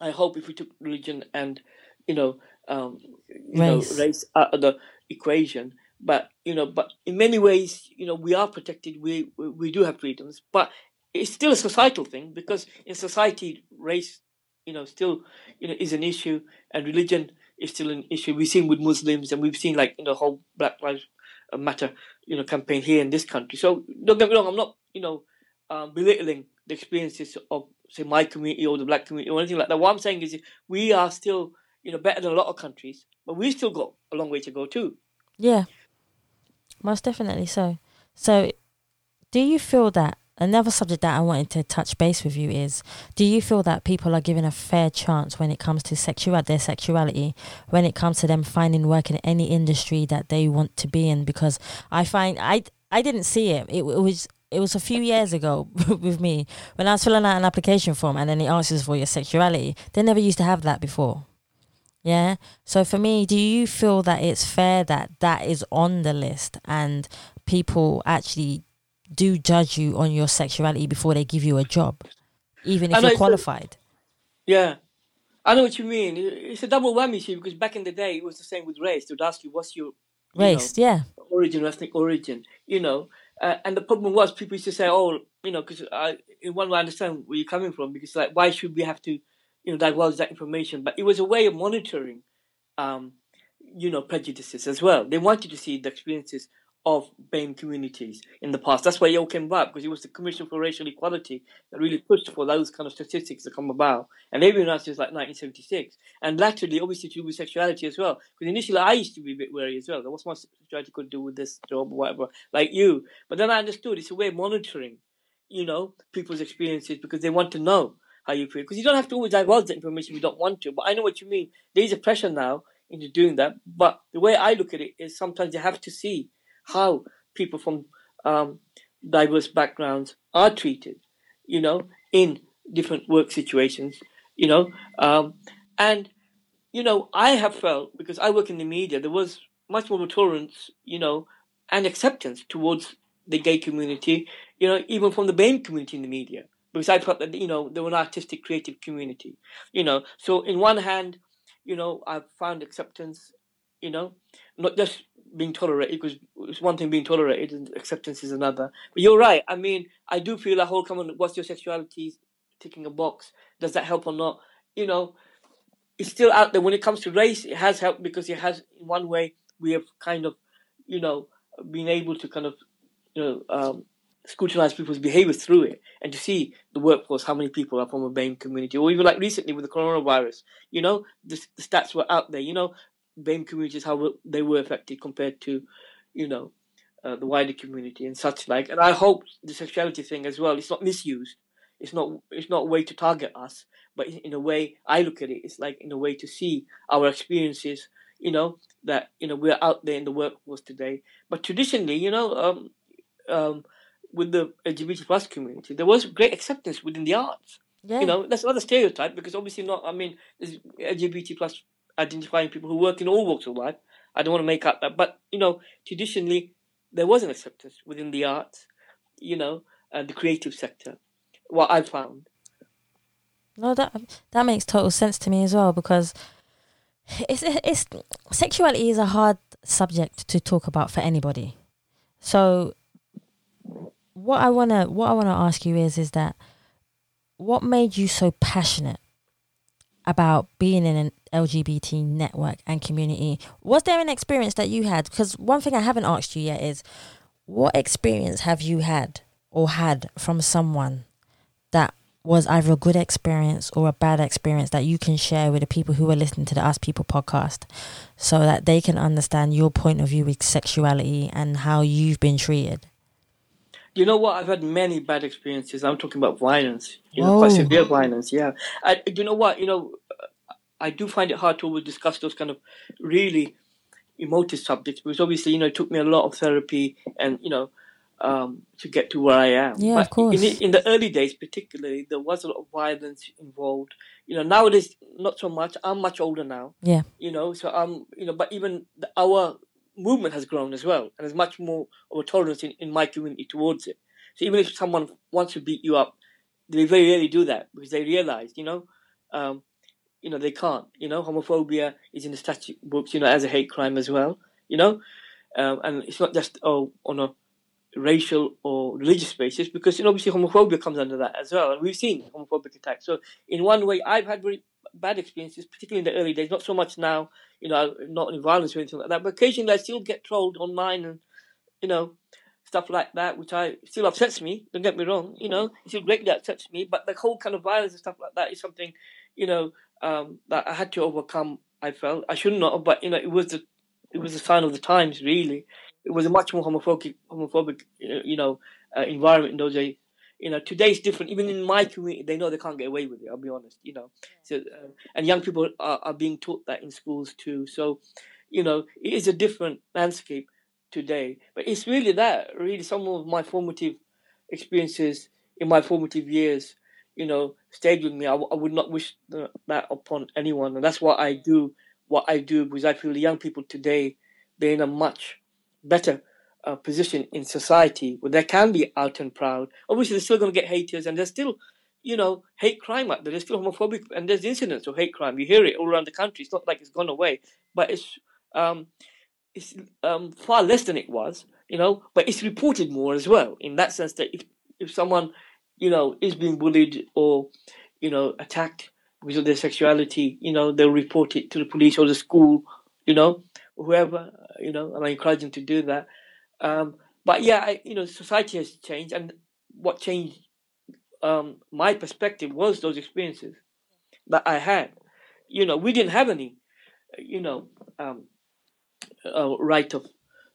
I hope if we took religion and, you know, um, you Race. know, race out of the equation, but you know, but in many ways, you know, we are protected. We we, we do have freedoms, but it's still a societal thing because in society, race, you know, still, you know, is an issue, and religion is still an issue. We've seen with Muslims, and we've seen like you know, whole Black Lives Matter, you know, campaign here in this country. So don't get me wrong, I'm not, you know, um, belittling the experiences of say my community or the black community or anything like that. What I'm saying is we are still, you know, better than a lot of countries, but we still got a long way to go too. Yeah, most definitely so. So, do you feel that another subject that I wanted to touch base with you is do you feel that people are given a fair chance when it comes to sexual uh, their sexuality when it comes to them finding work in any industry that they want to be in? Because I find I I didn't see it. It, it was it was a few years ago with me when I was filling out an application form and then it asks for your sexuality. They never used to have that before. Yeah. So for me, do you feel that it's fair that that is on the list and people actually do judge you on your sexuality before they give you a job, even if know you're qualified? Yeah. I know what you mean. It's a double whammy issue because back in the day it was the same with race. They would ask you, what's your you know, Race, yeah, origin, ethnic origin, you know. Uh, and the problem was people used to say, oh, you know, because I, in one way I understand where you're coming from because, like, why should we have to, you know, divulge that information? But it was a way of monitoring, um, you know, prejudices as well. They wanted to see the experiences of BAME communities in the past. That's why it all came about because it was the Commission for Racial Equality that really pushed for those kind of statistics to come about. And they've been around since like 1976. And latterly, obviously, to do with sexuality as well. Because initially, I used to be a bit wary as well. What's my sexuality to do with this job or whatever, like you? But then I understood it's a way of monitoring, you know, people's experiences because they want to know how you feel. Because you don't have to always divulge that information you don't want to. But I know what you mean. There is a pressure now into doing that. But the way I look at it is sometimes you have to see how people from um, diverse backgrounds are treated, you know, in different work situations, you know. Um, and, you know, I have felt, because I work in the media, there was much more tolerance, you know, and acceptance towards the gay community, you know, even from the BAME community in the media. Because I felt that, you know, they were an artistic, creative community, you know. So, in one hand, you know, I've found acceptance, you know, not just being tolerated, because it's one thing being tolerated and acceptance is another. But you're right. I mean, I do feel that whole comment, what's your sexuality, ticking a box, does that help or not? You know, it's still out there. When it comes to race, it has helped because it has, in one way, we have kind of, you know, been able to kind of, you know, um, scrutinize people's behavior through it and to see the workforce, how many people are from a BAME community, or even like recently with the coronavirus, you know, the, the stats were out there, you know, BAME communities, how they were affected compared to, you know, uh, the wider community and such like. And I hope the sexuality thing as well, it's not misused. It's not, it's not a way to target us, but in a way, I look at it, it's like in a way to see our experiences, you know, that, you know, we're out there in the workforce today. But traditionally, you know, um, um, with the LGBT plus community, there was great acceptance within the arts. Yeah. You know, that's another stereotype because obviously not. I mean, there's LGBT plus identifying people who work in all walks of life. I don't want to make up that, but you know, traditionally there was an acceptance within the arts. You know, and the creative sector. What I found. No, that that makes total sense to me as well because it's it's sexuality is a hard subject to talk about for anybody. So what I wanna what I wanna ask you is is that what made you so passionate about being in an LGBT network and community? Was there an experience that you had? Because one thing I haven't asked you yet is what experience have you had or had from someone that was either a good experience or a bad experience that you can share with the people who are listening to the Us People podcast so that they can understand your point of view with sexuality and how you've been treated? You know what? I've had many bad experiences. I'm talking about violence, you know, quite oh. severe violence. Yeah. I, you know what? You know, I do find it hard to always discuss those kind of really emotive subjects because obviously, you know, it took me a lot of therapy and, you know, um, to get to where I am. Yeah, but of course. In, in the early days, particularly, there was a lot of violence involved. You know, nowadays, not so much. I'm much older now. Yeah. You know, so I'm, you know, but even the, our movement has grown as well, and there's much more of a tolerance in, in my community towards it. So even if someone wants to beat you up, they very rarely do that because they realize, you know, um, you know, they can't. You know, homophobia is in the statute books, you know, as a hate crime as well. You know, um, and it's not just oh on a racial or religious basis because you know, obviously homophobia comes under that as well and we've seen homophobic attacks so in one way i've had very bad experiences particularly in the early days not so much now you know not in violence or anything like that but occasionally i still get trolled online and you know stuff like that which i still upsets me don't get me wrong you know it still greatly upsets me but the whole kind of violence and stuff like that is something you know um, that i had to overcome i felt i should not have but you know it was the it was a sign of the times really it was a much more homophobic, homophobic, you know, uh, environment in those days. You know, today's different. Even in my community, they know they can't get away with it. I'll be honest. You know, so uh, and young people are, are being taught that in schools too. So, you know, it is a different landscape today. But it's really that. Really, some of my formative experiences in my formative years, you know, stayed with me. I, w- I would not wish that upon anyone, and that's why I do what I do because I feel the young people today they're in a much better uh, position in society where they can be out and proud. Obviously, they're still going to get haters, and there's still, you know, hate crime out there. There's still homophobic, and there's incidents of hate crime. You hear it all around the country. It's not like it's gone away, but it's um, it's um, far less than it was, you know. But it's reported more as well, in that sense that if if someone, you know, is being bullied or, you know, attacked because of their sexuality, you know, they'll report it to the police or the school, you know, whoever, you know, and I encourage them to do that. Um, but yeah, I, you know, society has changed, and what changed um, my perspective was those experiences that I had. You know, we didn't have any, you know, um, uh, right of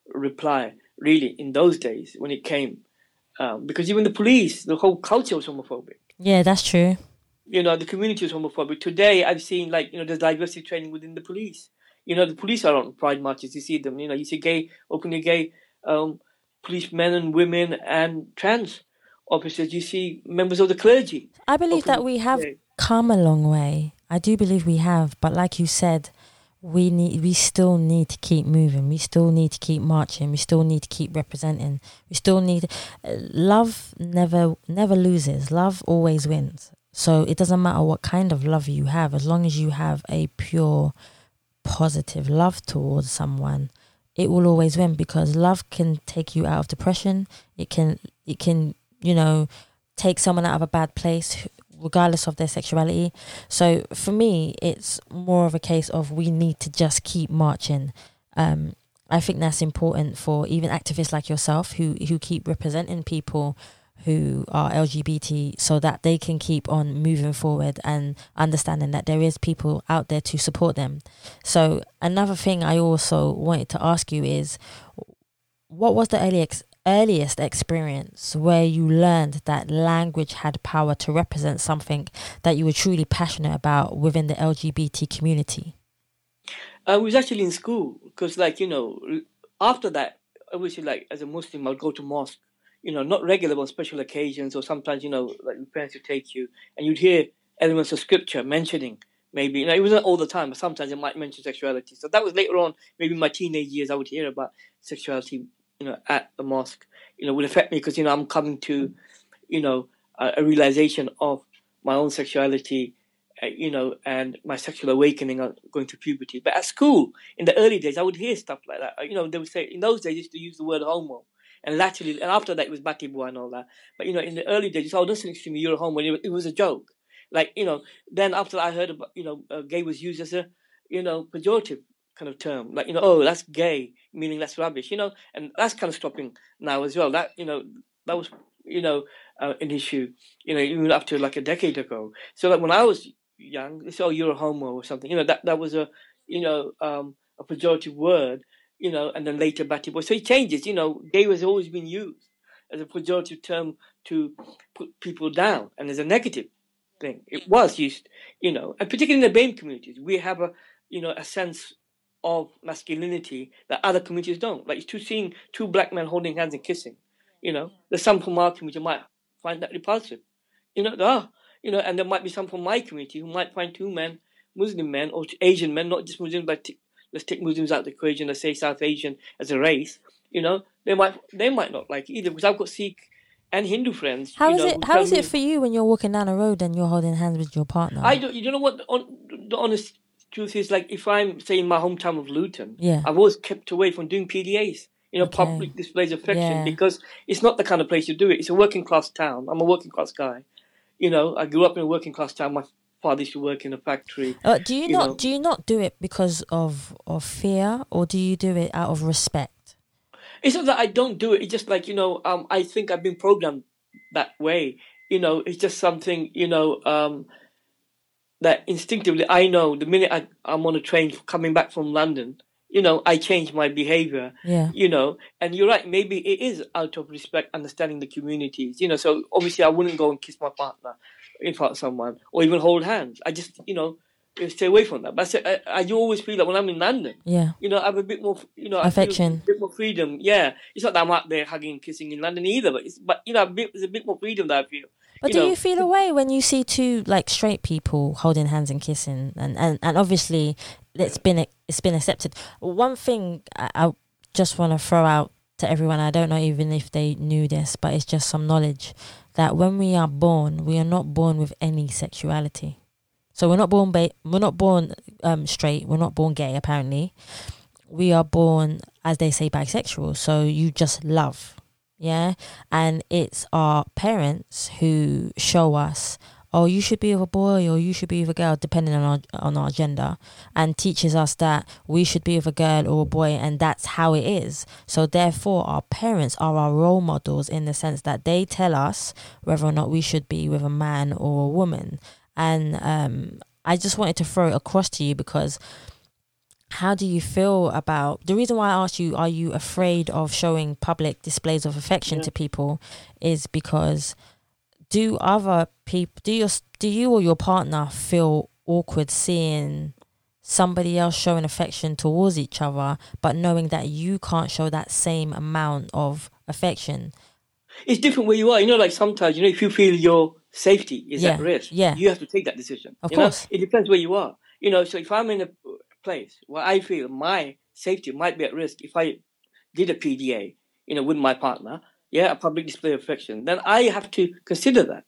reply really in those days when it came, um, because even the police, the whole culture was homophobic. Yeah, that's true. You know, the community was homophobic. Today, I've seen like you know, there's diversity training within the police you know, the police are on pride marches. You see them. You know, you see gay, openly gay um, policemen and women and trans officers. You see members of the clergy. I believe that we have gay. come a long way. I do believe we have, but like you said, we need we still need to keep moving. We still need to keep marching. We still need to keep representing. We still need uh, love never never loses. Love always wins. So it doesn't matter what kind of love you have as long as you have a pure positive love towards someone, it will always win because love can take you out of depression. It can it can, you know, take someone out of a bad place regardless of their sexuality. So for me, it's more of a case of we need to just keep marching. Um, I think that's important for even activists like yourself who who keep representing people who are LGBT so that they can keep on moving forward and understanding that there is people out there to support them. So another thing I also wanted to ask you is what was the earliest earliest experience where you learned that language had power to represent something that you were truly passionate about within the LGBT community? Uh, I was actually in school because, like, you know, after that, obviously, like, as a Muslim, I'll go to mosque you know, not regular, but on special occasions, or sometimes, you know, like your parents would take you, and you'd hear elements of scripture mentioning maybe, you know, it wasn't all the time, but sometimes it might mention sexuality. So that was later on, maybe my teenage years, I would hear about sexuality, you know, at the mosque, you know, would affect me because, you know, I'm coming to, you know, a, a realization of my own sexuality, uh, you know, and my sexual awakening uh, going through puberty. But at school, in the early days, I would hear stuff like that. You know, they would say, in those days, they used to use the word homo. And latterly, and after that, it was Batty Boy and all that. But, you know, in the early days, oh, don't say to me, you're homo. It, it was a joke. Like, you know, then after I heard about, you know, uh, gay was used as a, you know, pejorative kind of term. Like, you know, oh, that's gay, meaning that's rubbish, you know, and that's kind of stopping now as well. That, you know, that was, you know, uh, an issue, you know, even up to like a decade ago. So like when I was young, they say, oh, you're a homo or something, you know, that, that was a, you know, um, a pejorative word you know, and then later Batty Boy. So it changes, you know, gay has always been used as a pejorative term to put people down and as a negative thing. It was used, you know, and particularly in the BAME communities, we have a, you know, a sense of masculinity that other communities don't. Like it's two seeing two black men holding hands and kissing, you know, there's some from our community might find that repulsive. You know, there are, you know, and there might be some from my community who might find two men, Muslim men or Asian men, not just Muslims, but let's take Muslims out of the equation. Let's say South Asian as a race. You know, they might they might not like it either because I've got Sikh and Hindu friends. How is know, it? How is it for you when you're walking down a road and you're holding hands with your partner? I don't. You know what? The, on, the honest truth is, like, if I'm say in my hometown of Luton, yeah, I've always kept away from doing PDAs. You know, okay. public displays of affection yeah. because it's not the kind of place you do it. It's a working class town. I'm a working class guy. You know, I grew up in a working class town. My father used to work in a factory. Uh, do you, you not know. do you not do it because of of fear, or do you do it out of respect? It's not that I don't do it. It's just like you know, um, I think I've been programmed that way. You know, it's just something you know um, that instinctively I know. The minute I, I'm on a train coming back from London, you know, I change my behavior. Yeah. You know, and you're right. Maybe it is out of respect, understanding the communities. You know, so obviously I wouldn't go and kiss my partner in front of someone or even hold hands. I just, you know, uh, stay away from that. But I, I, I uh, uh, always feel that when I'm in London, yeah, you know, I have a bit more, you know, affection, a bit more freedom. Yeah, it's not that I'm out there hugging, kissing in London either, but it's, but you know, a bit, there's a bit more freedom that I feel. But do know. you feel a way when you see two like straight people holding hands and kissing, and and, and obviously it's been it's been accepted. One thing I, I just want to throw out to everyone, I don't know even if they knew this, but it's just some knowledge that when we are born, we are not born with any sexuality. So we're not born ba- we're not born um, straight. We're not born gay. Apparently, we are born, as they say, bisexual. So you just love, yeah. And it's our parents who show us oh, you should be with a boy or you should be with a girl, depending on our on our gender, and teaches us that we should be with a girl or a boy, and that's how it is. So therefore, our parents are our role models in the sense that they tell us whether or not we should be with a man or a woman. And um, I just wanted to throw it across to you because how do you feel about the reason why I asked you, are you afraid of showing public displays of affection yeah. to people? Is because do other people do your do you or your partner feel awkward seeing somebody else showing affection towards each other but knowing that you can't show that same amount of affection it's different where you are you know like sometimes you know if you feel your safety is yeah, at risk yeah you have to take that decision of you course know? it depends where you are you know so if i'm in a place where i feel my safety might be at risk if i did a pda you know with my partner yeah, a public display of affection, then I have to consider that.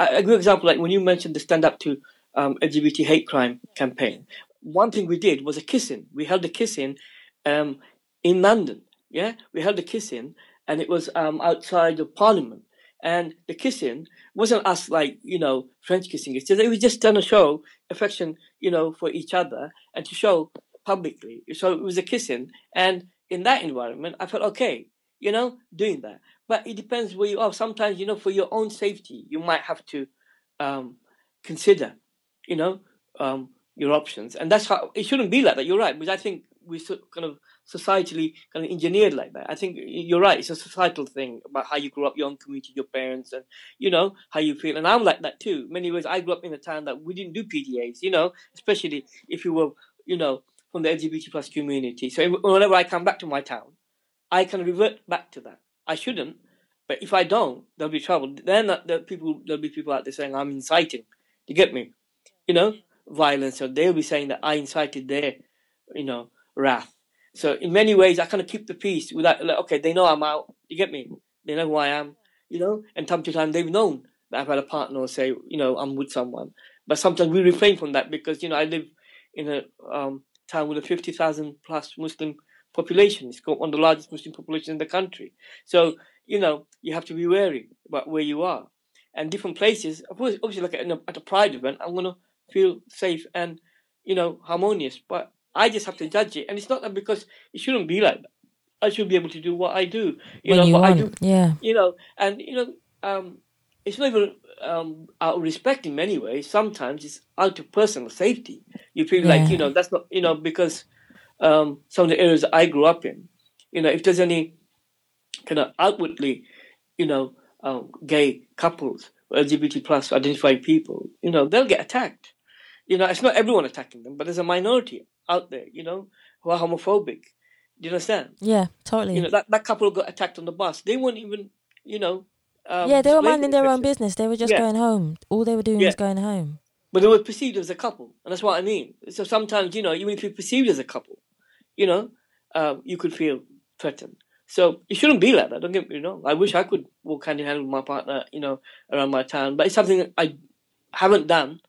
A good example, like when you mentioned the Stand Up to um, LGBT Hate Crime campaign, one thing we did was a kissing. We held a kissing um, in London. Yeah, we held a kissing, and it was um, outside of Parliament. And the kissing wasn't us like you know French kissing. It was just done a show affection, you know, for each other and to show publicly. So it was a kissing, and in that environment, I felt okay you know, doing that. But it depends where you are. Sometimes, you know, for your own safety, you might have to um, consider, you know, um, your options. And that's how it shouldn't be like that. You're right, because I think we kind of societally kind of engineered like that. I think you're right. It's a societal thing about how you grew up, your own community, your parents, and you know how you feel. And I'm like that too. Many ways, I grew up in a town that we didn't do PDAs. You know, especially if you were, you know, from the LGBT plus community. So whenever I come back to my town, I can revert back to that. I shouldn't, But if I don't, there'll be trouble. Then the people there'll be people out there saying I'm inciting. You get me? You know, violence. So they'll be saying that I incited their, you know, wrath. So in many ways, I kind of keep the peace without. Like, okay, they know I'm out. You get me? They know who I am. You know, and time to time they've known that I've had a partner or say, you know, I'm with someone. But sometimes we refrain from that because you know I live in a um, town with a fifty thousand plus Muslim population. It's got one of the largest Muslim populations in the country. So you know you have to be wary about where you are. And different places, obviously, like at a, at a pride event, I'm gonna feel safe and you know harmonious. But I just have to judge it, and it's not that because it shouldn't be like that. I should be able to do what I do. You when know, you but want, I do. yeah. You know, and you know, um, it's not even um, out of respect in many ways. Sometimes it's out of personal safety. You feel like you know that's not you know because um, some of the areas that I grew up in, you know, if there's any kind of outwardly, you know, um, gay couples, LGBT plus identified people, you know, they'll get attacked. You know, it's not everyone attacking them, but there's a minority out there, you know, who are homophobic. Do you understand? Yeah, totally. You know, that, that couple got attacked on the bus. They weren't even, you know, um, yeah, they were minding their own business. They were just Yeah. going home. All they were doing Yeah. was going home. But they were perceived as a couple, and that's what I mean. So sometimes, you know, even if you're perceived as a couple, you know, um, you could feel threatened. So it shouldn't be like that. Don't get me wrong. I wish I could walk hand in hand with my partner, you know, around my town. But it's something that I haven't done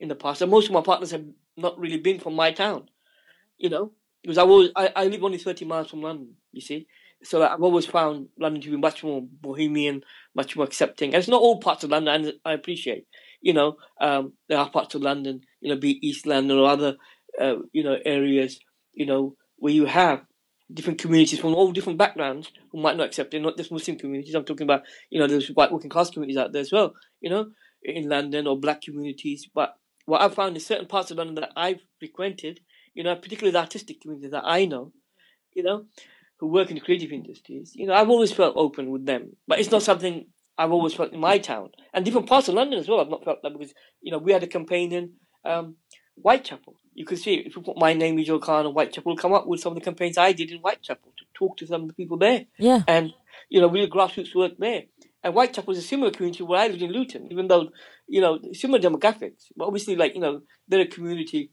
in the past. And most of my partners have not really been from my town, you know, because I was I, I live only thirty miles from London. You see, so I've always found London to be much more bohemian, much more accepting. And it's not all parts of London, and I appreciate. You know, um, there are parts of London, you know, be East London or other, uh, you know, areas, you know, where you have different communities from all different backgrounds who might not accept it, not just Muslim communities. I'm talking about, you know, there's white working class communities out there as well, you know, in London or black communities. But what I've found in certain parts of London that I've frequented, you know, particularly the artistic community that I know, you know, who work in the creative industries, you know, I've always felt open with them. But it's not something I've always felt in my town. And different parts of London as well, I've not felt that because, you know, we had a campaign in um, Whitechapel. You can see if you put my name, Ejel Khan, and Whitechapel, will come up with some of the campaigns I did in Whitechapel to talk to some of the people there. Yeah. And, you know, we did grassroots work there. And Whitechapel is a similar community where I lived in Luton, even though, you know, similar demographics. But obviously, like, you know, they're a community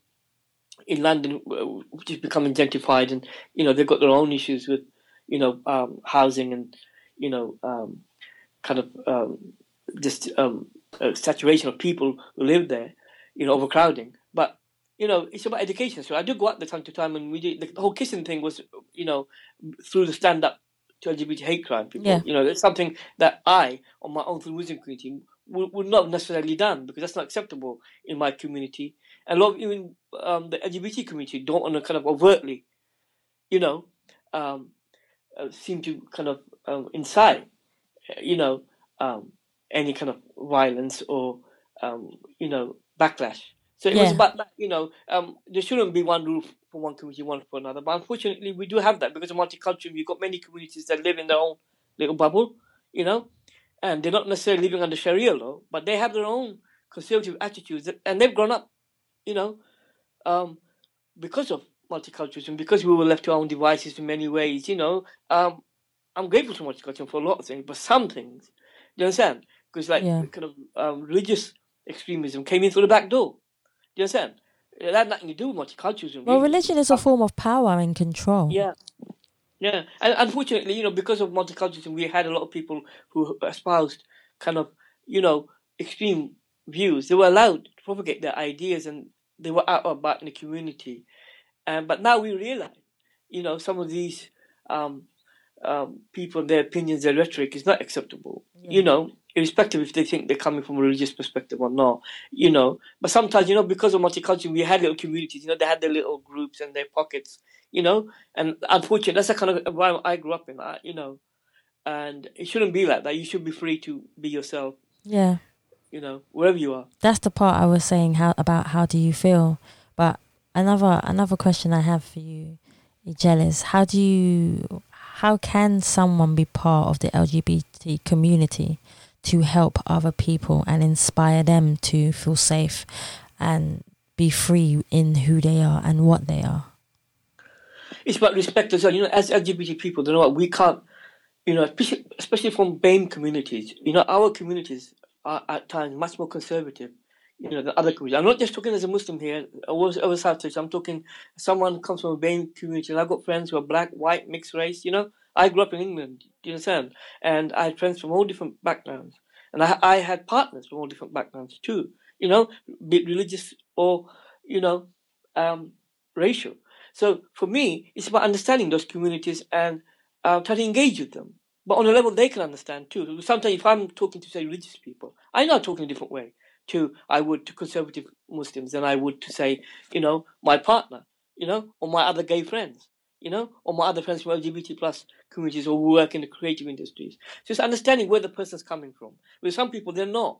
in London uh, which is becoming gentrified and, you know, they've got their own issues with, you know, um, housing and, you know, um, kind of um, just um, uh, saturation of people who live there, you know, overcrowding. But you know, it's about education. So I do go out there time to time, and we did the whole kissing thing was, you know, through the stand up to LGBT hate crime people. Yeah. You know, it's something that I, on my own through the Muslim community, would, would not necessarily done because that's not acceptable in my community. And a lot of even um, the LGBT community don't want to kind of overtly, you know, um, uh, seem to kind of um, incite, you know, um, any kind of violence or, um, you know, backlash. So it was about that, you know, um, there shouldn't be one rule for one community, one for another. But unfortunately, we do have that because of multiculturalism. You've got many communities that live in their own little bubble, you know, and they're not necessarily living under Sharia law, but they have their own conservative attitudes, and they've grown up, you know, um, because of multiculturalism, because we were left to our own devices in many ways, you know. Um, I'm grateful to multiculturalism for a lot of things, but some things, do you understand? Because like Yeah. kind of um, religious extremism came in through the back door. Do you understand? It had nothing to do with multiculturalism. Well, really. religion is a form of power and control. Yeah. Yeah. And unfortunately, you know, because of multiculturalism, we had a lot of people who espoused kind of, you know, extreme views. They were allowed to propagate their ideas and they were out about in the community. And but now we realize, you know, some of these um, um, people, their opinions, their rhetoric is not acceptable. You know, irrespective if they think they're coming from a religious perspective or not. You know, but sometimes, you know, because of multiculturalism, we had little communities. You know, they had their little groups and their pockets. You know, and unfortunately, that's the kind of environment I grew up in. uh, You know, and it shouldn't be like that. You should be free to be yourself. Yeah. You know, wherever you are. That's the part I was saying how about how do you feel? But another another question I have for you, is how do you how can someone be part of the LGBT community to help other people and inspire them to feel safe and be free in who they are and what they are? it's about respect as well. You know, as LGBT people, you know what? We can't you know, especially, especially from BAME communities, you know, our communities are at times much more conservative, you know, than other communities. I'm not just talking as a Muslim here, I was over South I'm talking someone comes from a BAME community, and I've got friends who are black, white, mixed race, you know. I grew up in England, do you understand? And I had friends from all different backgrounds. And I, I had partners from all different backgrounds too, you know, be religious or, you know, um, racial. So for me, it's about understanding those communities and uh, try to engage with them, but on a level they can understand too. Sometimes if I'm talking to say religious people, I know I'm talking a different way to I would to conservative Muslims than I would to say you know my partner, you know, or my other gay friends, you know, or my other friends from LGBT plus communities or work in the creative industries. So it's understanding where the person's coming from. With some people, they're not,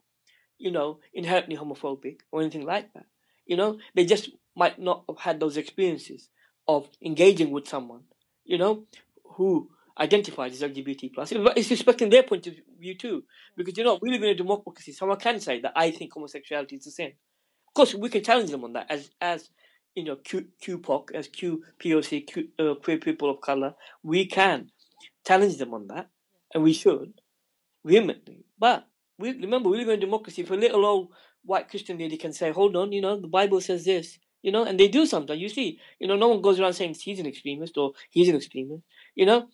you know, inherently homophobic or anything like that. You know, they just might not have had those experiences of engaging with someone, you know, who identifies as LGBT plus. It's respecting their point of view too, because you know we live in a democracy. Someone can say that I think homosexuality is a sin. Of course, we can challenge them on that as as you know Q, QPOC, as Q POC, Q, uh, queer people of color. We can challenge them on that, and we should vehemently. But we remember we live in a democracy. If a little old white Christian lady can say, "Hold on, you know, the Bible says this," you know, and they do sometimes. You see, you know, no one goes around saying he's an extremist or he's an extremist. You know,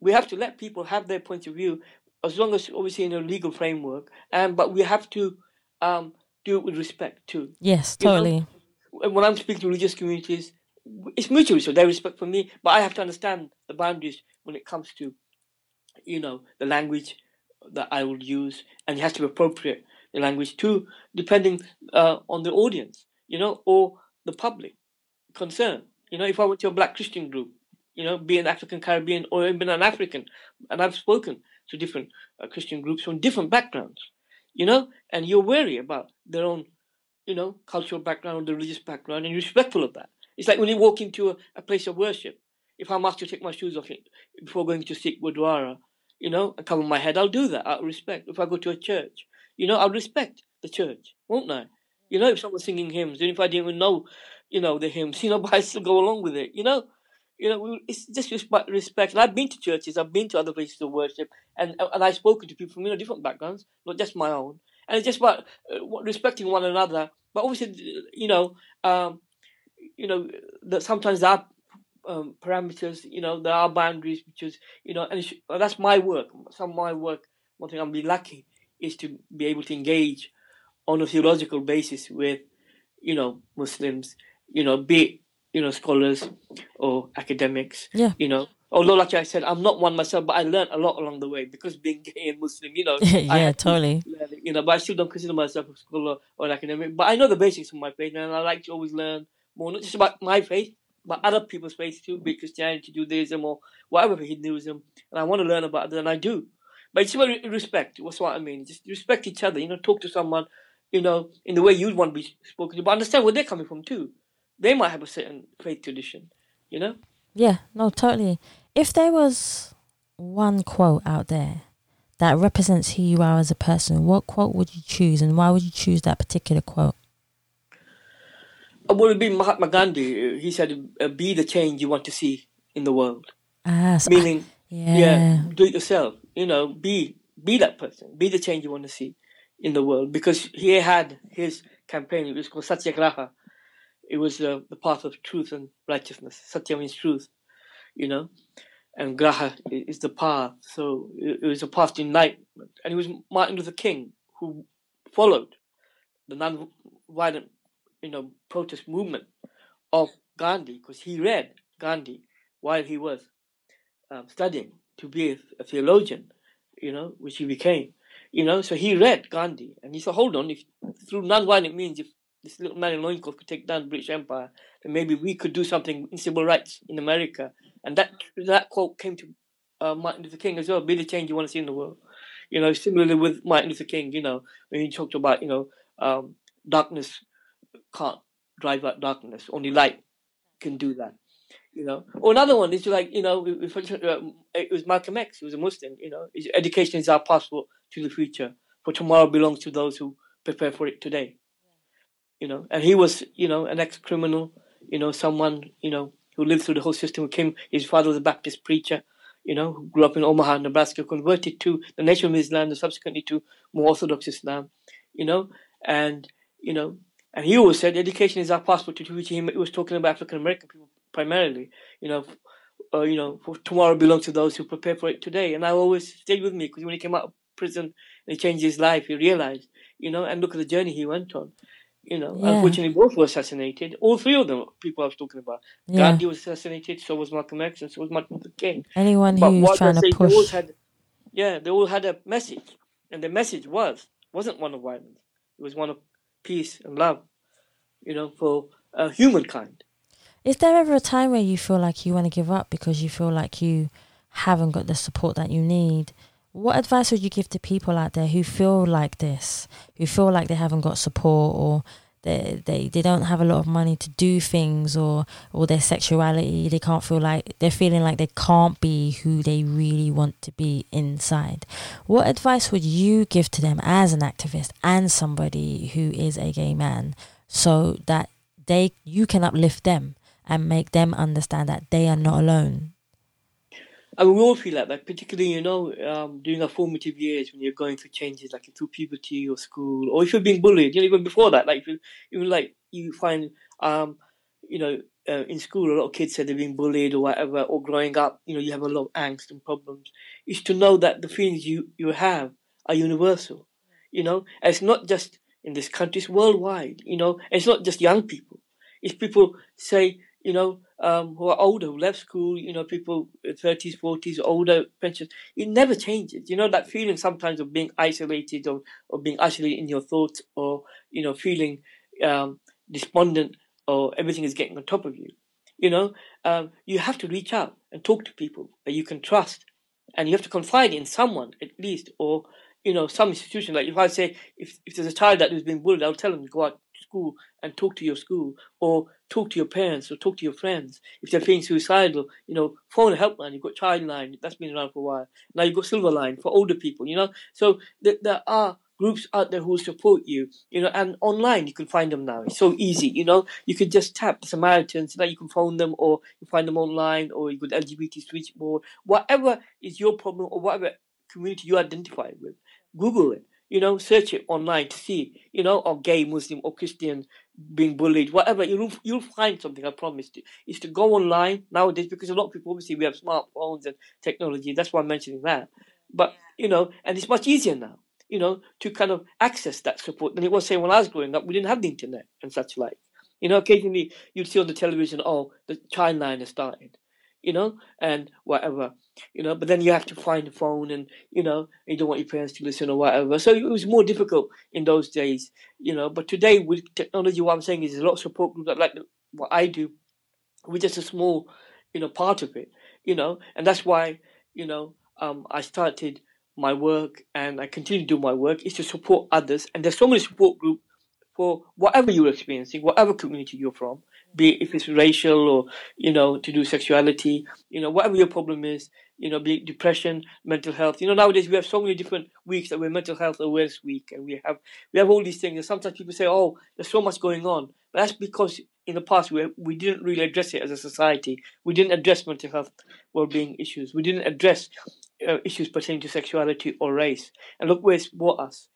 we have to let people have their point of view as long as obviously in a legal framework, and but we have to um, do it with respect too. Yes, totally. You know, when I'm speaking to religious communities, it's mutual, so they respect for me, but I have to understand the boundaries when it comes to, you know, the language that I will use, and it has to be appropriate the language too, depending uh, on the audience, you know, or the public concern. You know, if I went to a black Christian group, you know, be an African Caribbean or even an African, and I've spoken to different uh, Christian groups from different backgrounds, you know, and you're wary about their own, you know, cultural background, the religious background, and you're respectful of that. It's like when you walk into a, a place of worship. If I'm asked to take my shoes off before going to Sikh Gurdwara, you know, and cover my head, I'll do that out of respect. If I go to a church, you know, I'll respect the church, won't I? You know, if someone's singing hymns, even if I didn't even know, you know, the hymns, you know, but I still go along with it, you know? You know, it's just respect. And I've been to churches, I've been to other places of worship, and and I've spoken to people from you know different backgrounds, not just my own. And it's just about uh, respecting one another. But obviously, you know, um, you know, that sometimes are um, parameters. You know, there are boundaries, which is you know, and that's my work. Some of my work. One thing I'm be lucky is to be able to engage on a theological basis with, you know, Muslims, you know, be you know, scholars or academics. Yeah. You know, although like I said, I'm not one myself, but I learned a lot along the way because being gay and Muslim, you know. yeah, totally. Learn, you know, but I still don't consider myself a scholar or an academic. But I know the basics of my faith, and I like to always learn more, not just about my faith, but other people's faith too, be Christianity, Judaism, or whatever Hinduism. And I want to learn about it, and I do. But it's about respect. What's what I mean? Just respect each other. You know, talk to someone, you know, in the way you'd want to be spoken to, but understand where they're coming from too they might have a certain faith tradition, you know? Yeah, no, totally. If there was one quote out there that represents who you are as a person, what quote would you choose and why would you choose that particular quote? Uh, well, it would be Mahatma Gandhi. He said, uh, be the change you want to see in the world. Ah, so Meaning, I, yeah. yeah, do it yourself. You know, be be that person. Be the change you want to see in the world. Because he had his campaign, it was called Satyagraha, it was uh, the path of truth and righteousness. Satya means truth, you know, and Graha is the path. So it, was a path to enlightenment. And it was Martin Luther King who followed the non-violent, you know, protest movement of Gandhi because he read Gandhi while he was um, studying to be a, a theologian, you know, which he became. You know, so he read Gandhi and he said, hold on, if through non-violent means, if this little man in loincloth could take down the British Empire, then maybe we could do something in civil rights in America. And that that quote came to uh, Martin Luther King as well. Be the change you want to see in the world. You know, similarly with Martin Luther King. You know, when he talked about you know um, darkness can't drive out darkness. Only light can do that. You know, or another one is like you know, uh, it was Malcolm X. He was a Muslim. You know, education is our passport to the future. For tomorrow belongs to those who prepare for it today you know, and he was, you know, an ex-criminal, you know, someone, you know, who lived through the whole system. Who came, his father was a Baptist preacher, you know, who grew up in Omaha, Nebraska, converted to the Nation of Islam and subsequently to more Orthodox Islam, you know, and, you know, and he always said education is our passport to which he was talking about African American people primarily, you know, uh, you know, tomorrow belongs to those who prepare for it today. And I always stayed with me because when he came out of prison and he changed his life, he realized, you know, and look at the journey he went on. You know, yeah. unfortunately, both were assassinated. All three of them, people I was talking about. Yeah. Gandhi was assassinated, so was Malcolm X, and so was Martin Luther King. Anyone but who's trying to push. They all had, yeah, they all had a message. And the message was, wasn't one of violence. It was one of peace and love, you know, for uh, humankind. Is there ever a time where you feel like you want to give up because you feel like you haven't got the support that you need? What advice would you give to people out there who feel like this, who feel like they haven't got support or they, they, they don't have a lot of money to do things or, or their sexuality, they can't feel like they're feeling like they can't be who they really want to be inside. What advice would you give to them as an activist and somebody who is a gay man so that they you can uplift them and make them understand that they are not alone. I we all feel like that, particularly, you know, um, during our formative years when you're going through changes like through puberty or school, or if you're being bullied, you know, even before that, like, even like you find, um, you know, uh, in school, a lot of kids say they're being bullied or whatever, or growing up, you know, you have a lot of angst and problems. Is to know that the feelings you, you have are universal, you know, and it's not just in this country, it's worldwide, you know, and it's not just young people. It's people say, you know, um, who are older, who left school, you know, people 30s, 40s, older pensions. It never changes. You know, that feeling sometimes of being isolated or, or being isolated in your thoughts or, you know, feeling um, despondent or everything is getting on top of you. You know, um, you have to reach out and talk to people that you can trust. And you have to confide in someone at least, or, you know, some institution. Like if I say, if, if there's a child that is being bullied, I'll tell them go out school and talk to your school or talk to your parents or talk to your friends. If they're feeling suicidal, you know, phone a helpline. You've got Childline, that's been around for a while. Now you've got Silverline for older people, you know. So th- there are groups out there who will support you, you know, and online you can find them now. It's so easy, you know. You can just tap the Samaritans, now you can phone them or you find them online or you got LGBT switchboard, whatever is your problem or whatever community you identify with. Google it you know, search it online to see, you know, or gay, Muslim, or Christian being bullied, whatever. You'll you'll find something. I promise you. Is to go online nowadays because a lot of people obviously we have smartphones and technology. That's why I'm mentioning that. But you know, and it's much easier now, you know, to kind of access that support than it was say when I was growing up. We didn't have the internet and such like. You know, occasionally you'd see on the television, oh, the child line has started you know, and whatever, you know. But then you have to find a phone, and you know, you don't want your parents to listen or whatever. So it was more difficult in those days, you know. But today with technology, what I'm saying is there's a lot of support groups that like what I do. We're just a small, you know, part of it, you know, and that's why, you know, um, I started my work and I continue to do my work is to support others. And there's so many support groups for whatever you're experiencing, whatever community you're from, be it if it's racial or you know to do sexuality you know whatever your problem is you know be depression mental health. You know nowadays we have so many different weeks that we're mental health awareness week and we have we have all these things and sometimes people say oh there's so much going on. But that's because in the past we we didn't really address it as a society. We didn't address mental health well-being issues. We didn't address uh, issues pertaining to sexuality or race. And look where it's brought us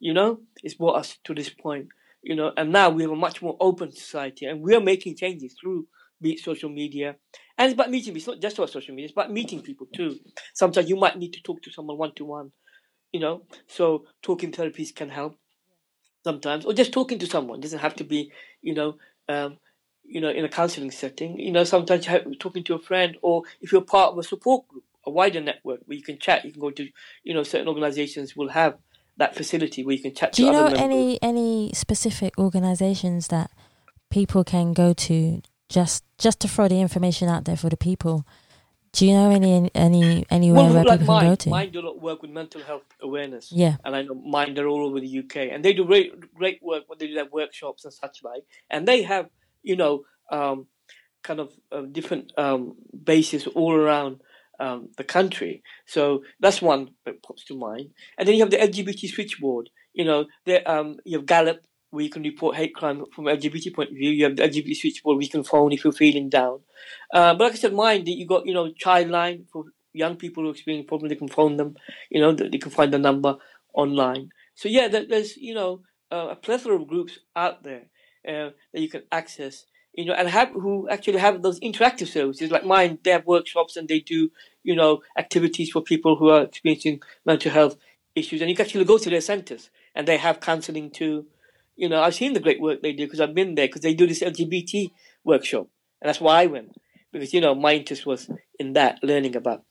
you know? It's brought us to this point you know, and now we have a much more open society, and we are making changes through be social media, and it's about meeting. It's not just about social media; it's about meeting people too. Sometimes you might need to talk to someone one to one, you know. So talking therapies can help sometimes, or just talking to someone it doesn't have to be, you know. Um, you know, in a counseling setting, you know, sometimes you have talking to a friend, or if you're part of a support group, a wider network where you can chat, you can go to, you know, certain organizations will have that facility where you can chat. Do you know any any specific organisations that people can go to just just to throw the information out there for the people? Do you know any any anywhere well, where like people Mind, can go to? Mind do a lot of work with mental health awareness. Yeah, and I know Mind are all over the UK, and they do great great work when they do their workshops and such like, and they have you know um, kind of uh, different um, bases all around um, the country. So that's one that pops to mind. And then you have the LGBT switchboard. You know, um, you have Galop, where you can report hate crime from LGBT point of view. You have the LGBT switchboard where you can phone if you're feeling down. Uh, but like I said, Mind, you got, you know, Childline for young people who are experiencing problems, they can phone them. You know, they can find the number online. So yeah, there's you know uh, a plethora of groups out there uh, that you can access. You know, and have who actually have those interactive services like Mind. They have workshops and they do you know activities for people who are experiencing mental health issues, and you can actually go to their centers and they have counselling too. You know, I've seen the great work they do because I've been there because they do this LGBT workshop, and that's why I went because you know my interest was in that, learning about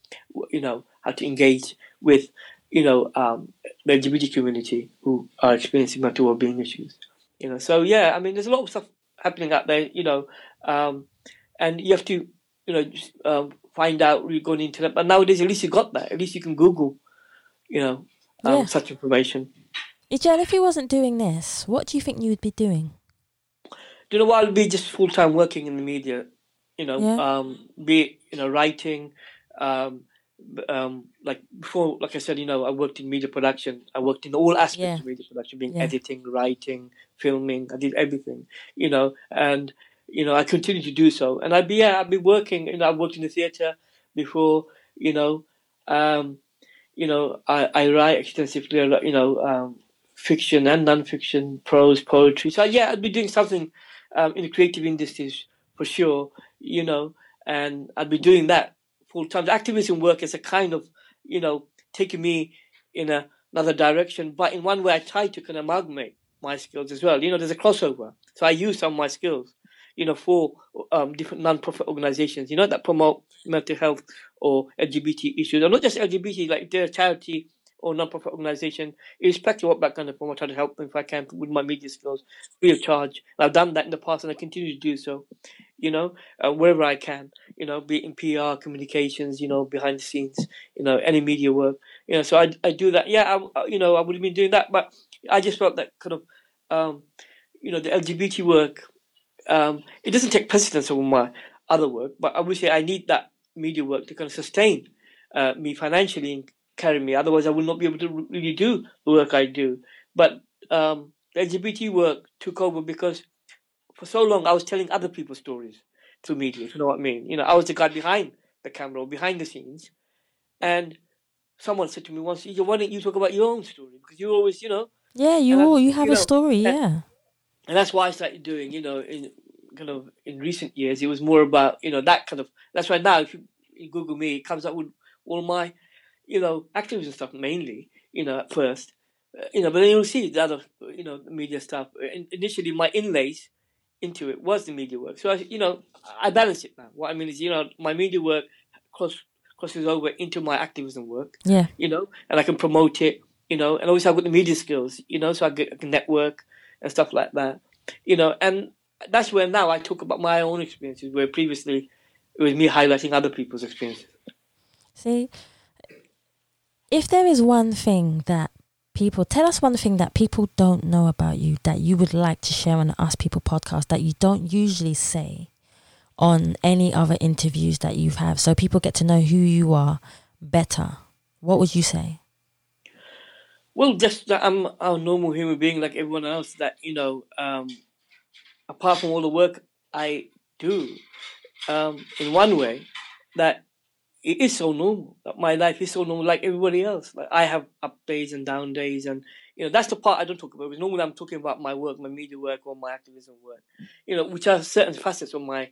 you know how to engage with you know um, the LGBT community who are experiencing mental well-being issues. You know, so yeah, I mean, there's a lot of stuff happening out there. You know, um, and you have to you know just, um, find out you're going into that. But nowadays, at least you got that. At least you can Google, you know, um, yeah. such information. Ejel, if you wasn't doing this, what do you think you would be doing? Do you know what? I'd be just full time working in the media. You know, yeah. um, be you know writing, um, um, like before, like I said, you know, I worked in media production. I worked in all aspects yeah. of media production, being yeah. editing, writing, filming. I did everything. You know, and you know, I continue to do so. And I'd be yeah, I'd be working. You know, I worked in the theatre before. You know, um, you know, I, I write extensively. You know, um, fiction and non-fiction, prose, poetry. So yeah, I'd be doing something um, in the creative industries for sure. You know, and I'd be doing that full time. The Activism work is a kind of, you know, taking me in a, another direction. But in one way, I try to kind of amalgamate my skills as well. You know, there's a crossover. So I use some of my skills, you know, for um, different non-profit organizations, you know, that promote mental health or LGBT issues, or not just LGBT, like their charity or non-profit organization, irrespective of what background they're from, I try to help them if I can with my media skills, free of charge. And I've done that in the past, and I continue to do so. You know, uh, wherever I can. You know, be it in PR, communications. You know, behind the scenes. You know, any media work. You know, so I I do that. Yeah, I, you know, I would have been doing that, but I just felt that kind of, um, you know, the LGBT work. Um, it doesn't take precedence over my other work, but obviously I need that media work to kind of sustain uh, me financially carry me. Otherwise, I will not be able to really do the work I do. But um, the LGBT work took over because for so long I was telling other people's stories through media. If you know what I mean? You know, I was the guy behind the camera or behind the scenes, and someone said to me once, "Why don't you talk about your own story? Because you always, you know." Yeah, you all, you have you a know, story, yeah. And that's why I started doing, you know, in kind of in recent years, it was more about, you know, that kind of. That's why now, if you, you Google me, it comes up with all my you know, activism stuff mainly, you know, at first, uh, you know, but then you'll see the other, you know, media stuff. In, initially, my inlays into it was the media work. So, I, you know, I balance it now. What I mean is, you know, my media work cross, crosses over into my activism work. Yeah. You know, and I can promote it, you know, and also I've got the media skills, you know, so I, get, I can network and stuff like that, you know, and that's where now I talk about my own experiences, where previously it was me highlighting other people's experiences. See, if there is one thing that people tell us one thing that people don't know about you that you would like to share on the Us People podcast that you don't usually say on any other interviews that you've had so people get to know who you are better, what would you say? Well, just that I'm a normal human being like everyone else. That you know, um, apart from all the work I do, um, in one way, that it is so normal. My life is so normal, like everybody else. Like I have up days and down days, and you know that's the part I don't talk about. Because normally I'm talking about my work, my media work, or my activism work. You know, which are certain facets of my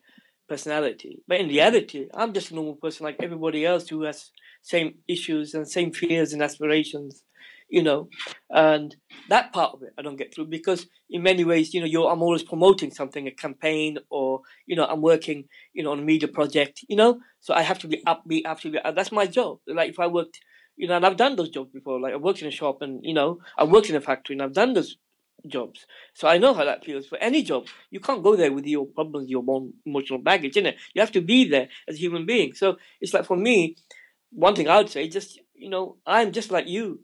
personality. But in reality, I'm just a normal person like everybody else who has same issues and same fears and aspirations you know, and that part of it I don't get through because in many ways, you know, I'm always promoting something, a campaign, or you know, I'm working, you know, on a media project, you know, so I have to be upbeat, have to be. That's my job. Like if I worked, you know, and I've done those jobs before. Like I worked in a shop, and you know, I worked in a factory, and I've done those jobs. So I know how that feels. For any job, you can't go there with your problems, your emotional baggage, innit? You have to be there as a human being. So it's like for me, one thing I would say, just you know, I'm just like you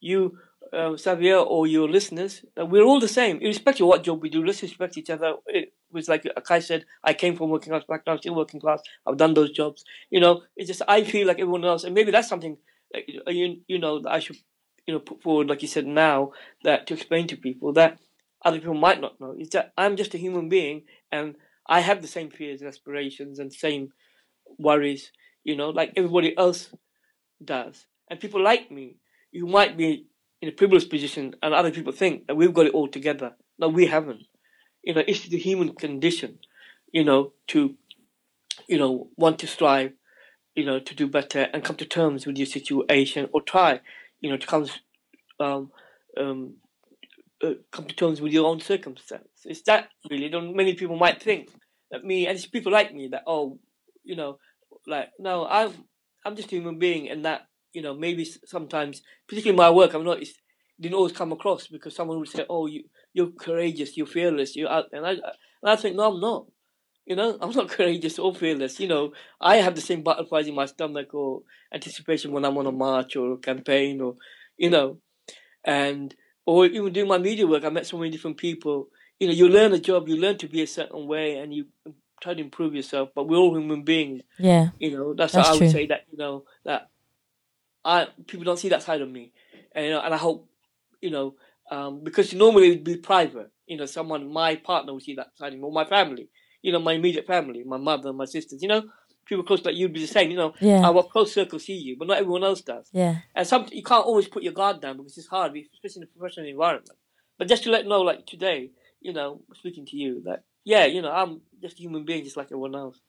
you, uh, Xavier, or your listeners, uh, we're all the same, irrespective of what job we do. Let's respect each other. It was like Kai said, I came from working class background, still working class. I've done those jobs. You know, it's just I feel like everyone else, and maybe that's something that, you you know that I should you know put forward, like you said now, that to explain to people that other people might not know is that I'm just a human being and I have the same fears and aspirations and same worries, you know, like everybody else does, and people like me, you might be in a privileged position, and other people think that we've got it all together. No, we haven't. You know, it's the human condition, you know, to, you know, want to strive, you know, to do better and come to terms with your situation, or try, you know, to come, um, um, uh, come to terms with your own circumstance. It's that really. Don't many people might think that me, and it's people like me that oh, you know, like no, I'm I'm just a human being, and that you know maybe sometimes, particularly my work, I'm not. It didn't always come across because someone would say, "Oh, you you're courageous, you're fearless, you're out," and I and I think no, I'm not. You know, I'm not courageous or fearless. You know, I have the same butterflies in my stomach or anticipation when I'm on a march or a campaign or, you know, and or even doing my media work. I met so many different people. You know, you learn a job, you learn to be a certain way, and you try to improve yourself. But we're all human beings. Yeah. You know, that's, That's how I true. would say that. You know that I people don't see that side of me, and you know, and I hope you know um, because normally it'd be private. You know, someone my partner would see that side of me, or my family. You know, my immediate family, my mother, my sisters. You know, people close like you'd be the same. You know, Yeah. our close circle see you, but not everyone else does. Yeah. And some you can't always put your guard down because it's hard, especially in a professional environment. But just to let know, like today, you know, speaking to you, that yeah, you know, I'm just a human being, just like everyone else.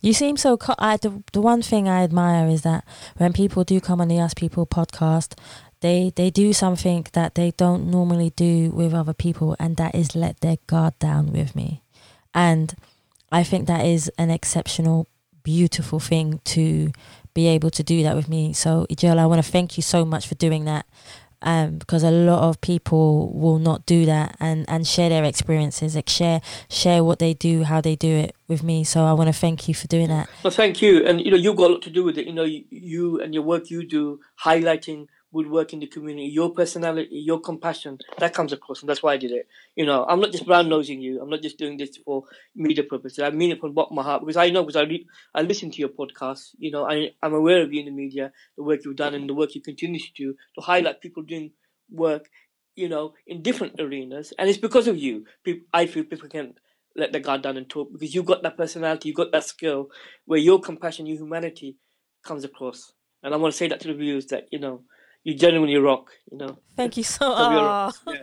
You seem so. Co- I the the one thing I admire is that when people do come on the Us People podcast, they they do something that they don't normally do with other people, and that is let their guard down with me, and I think that is an exceptional, beautiful thing to be able to do that with me. So, Ejel, I want to thank you so much for doing that. Um, because a lot of people will not do that and, and share their experiences, like share share what they do, how they do it with me. So I want to thank you for doing that. Well, thank you, and you know, you've got a lot to do with it. You know, you, you and your work you do, highlighting good work in the community, your personality, your compassion, that comes across, and that's why I did it. You know, I'm not just brown nosing you. I'm not just doing this for media purposes. I mean it from the bottom of my heart because I know because I re- I listen to your podcast. You know, I I'm aware of you in the media, the work you've done, and the work you continue to do to highlight people doing work. You know, in different arenas, and it's because of you. People, I feel people can let their guard down and talk because you've got that personality, you've got that skill where your compassion, your humanity comes across. And I want to say that to the viewers that, you know, you genuinely rock, you know. Thank you so much. yeah.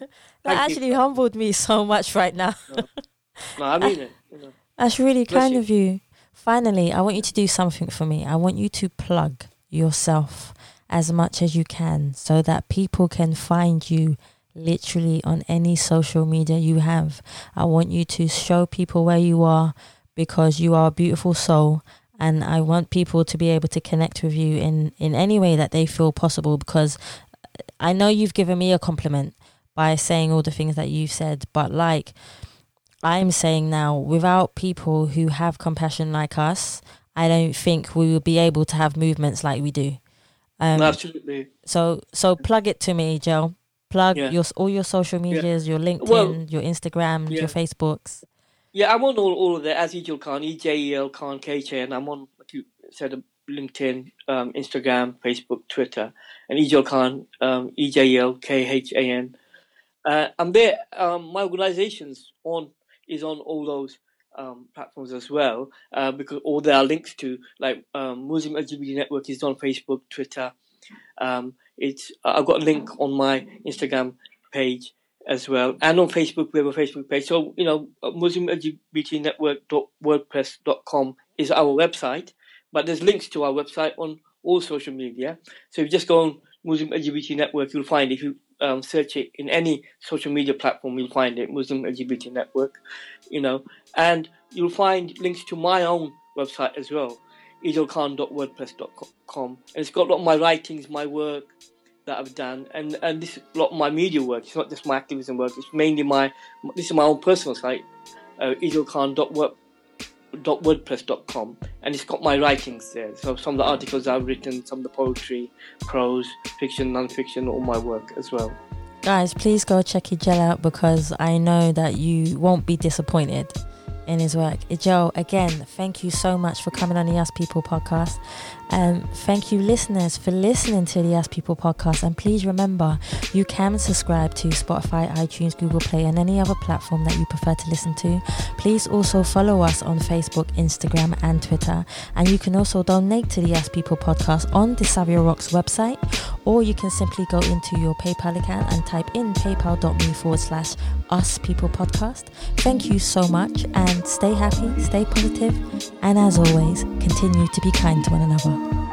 That Thank you. actually humbled me so much right now. No, I mean it. You know. That's really Bless kind you. of you. Finally, I want you to do something for me. I want you to plug yourself as much as you can so that people can find you literally on any social media you have. I want you to show people where you are because you are a beautiful soul and I want people to be able to connect with you in in any way that they feel possible because I know you've given me a compliment by saying all the things that you've said, but like I'm saying now, without people who have compassion like us, I don't think we will be able to have movements like we do. Um, absolutely. so so plug it to me, Joe. Plug Yeah. your all your social medias, your LinkedIn, Well, your Instagram, yeah. your Facebooks. Yeah, I'm on all, all of that as Ejel Khan, E J E L Khan K H A N. I'm on, like you said, LinkedIn, um, Instagram, Facebook, Twitter, and Ejel Khan, um, E J E L K H A N. Uh, there. Um, my organization's on is on all those um, platforms as well uh, because all there are links to like um, Muslim LGBT Network is on Facebook, Twitter. Um, it's I've got a link on my Instagram page as well, and on Facebook we have a Facebook page. So you know, Muslim LGBT Network.wordpress.com is our website, but there's links to our website on all social media. So if you just go on Muslim LGBT Network, you'll find. If you um, search it in any social media platform, you'll find it, Muslim LGBT Network, you know, and you'll find links to my own website as well, ejelkhan.wordpress.com. And it's got a lot of my writings, my work that I've done, and, and this a lot of my media work. It's not just my activism work, it's mainly my, this is my own personal site, uh, ejelkhan.wordpress.com, and it's got my writings there. So some of the articles I've written, some of the poetry, prose, fiction, non-fiction, all my work as well. Guys, please go check Ejel out because I know that you won't be disappointed in his work. Ejel, again, thank you so much for coming on the Us People podcast. Um, thank you, listeners, for listening to the Us People podcast. And please remember, you can subscribe to Spotify, iTunes, Google Play, and any other platform that you prefer to listen to. Please also follow us on Facebook, Instagram, and Twitter. And you can also donate to the Us People podcast on the Savio Rocks website, or you can simply go into your PayPal account and type in paypal.me forward slash Us People podcast. Thank you so much, stay happy, stay positive, and as always, continue to be kind to one another.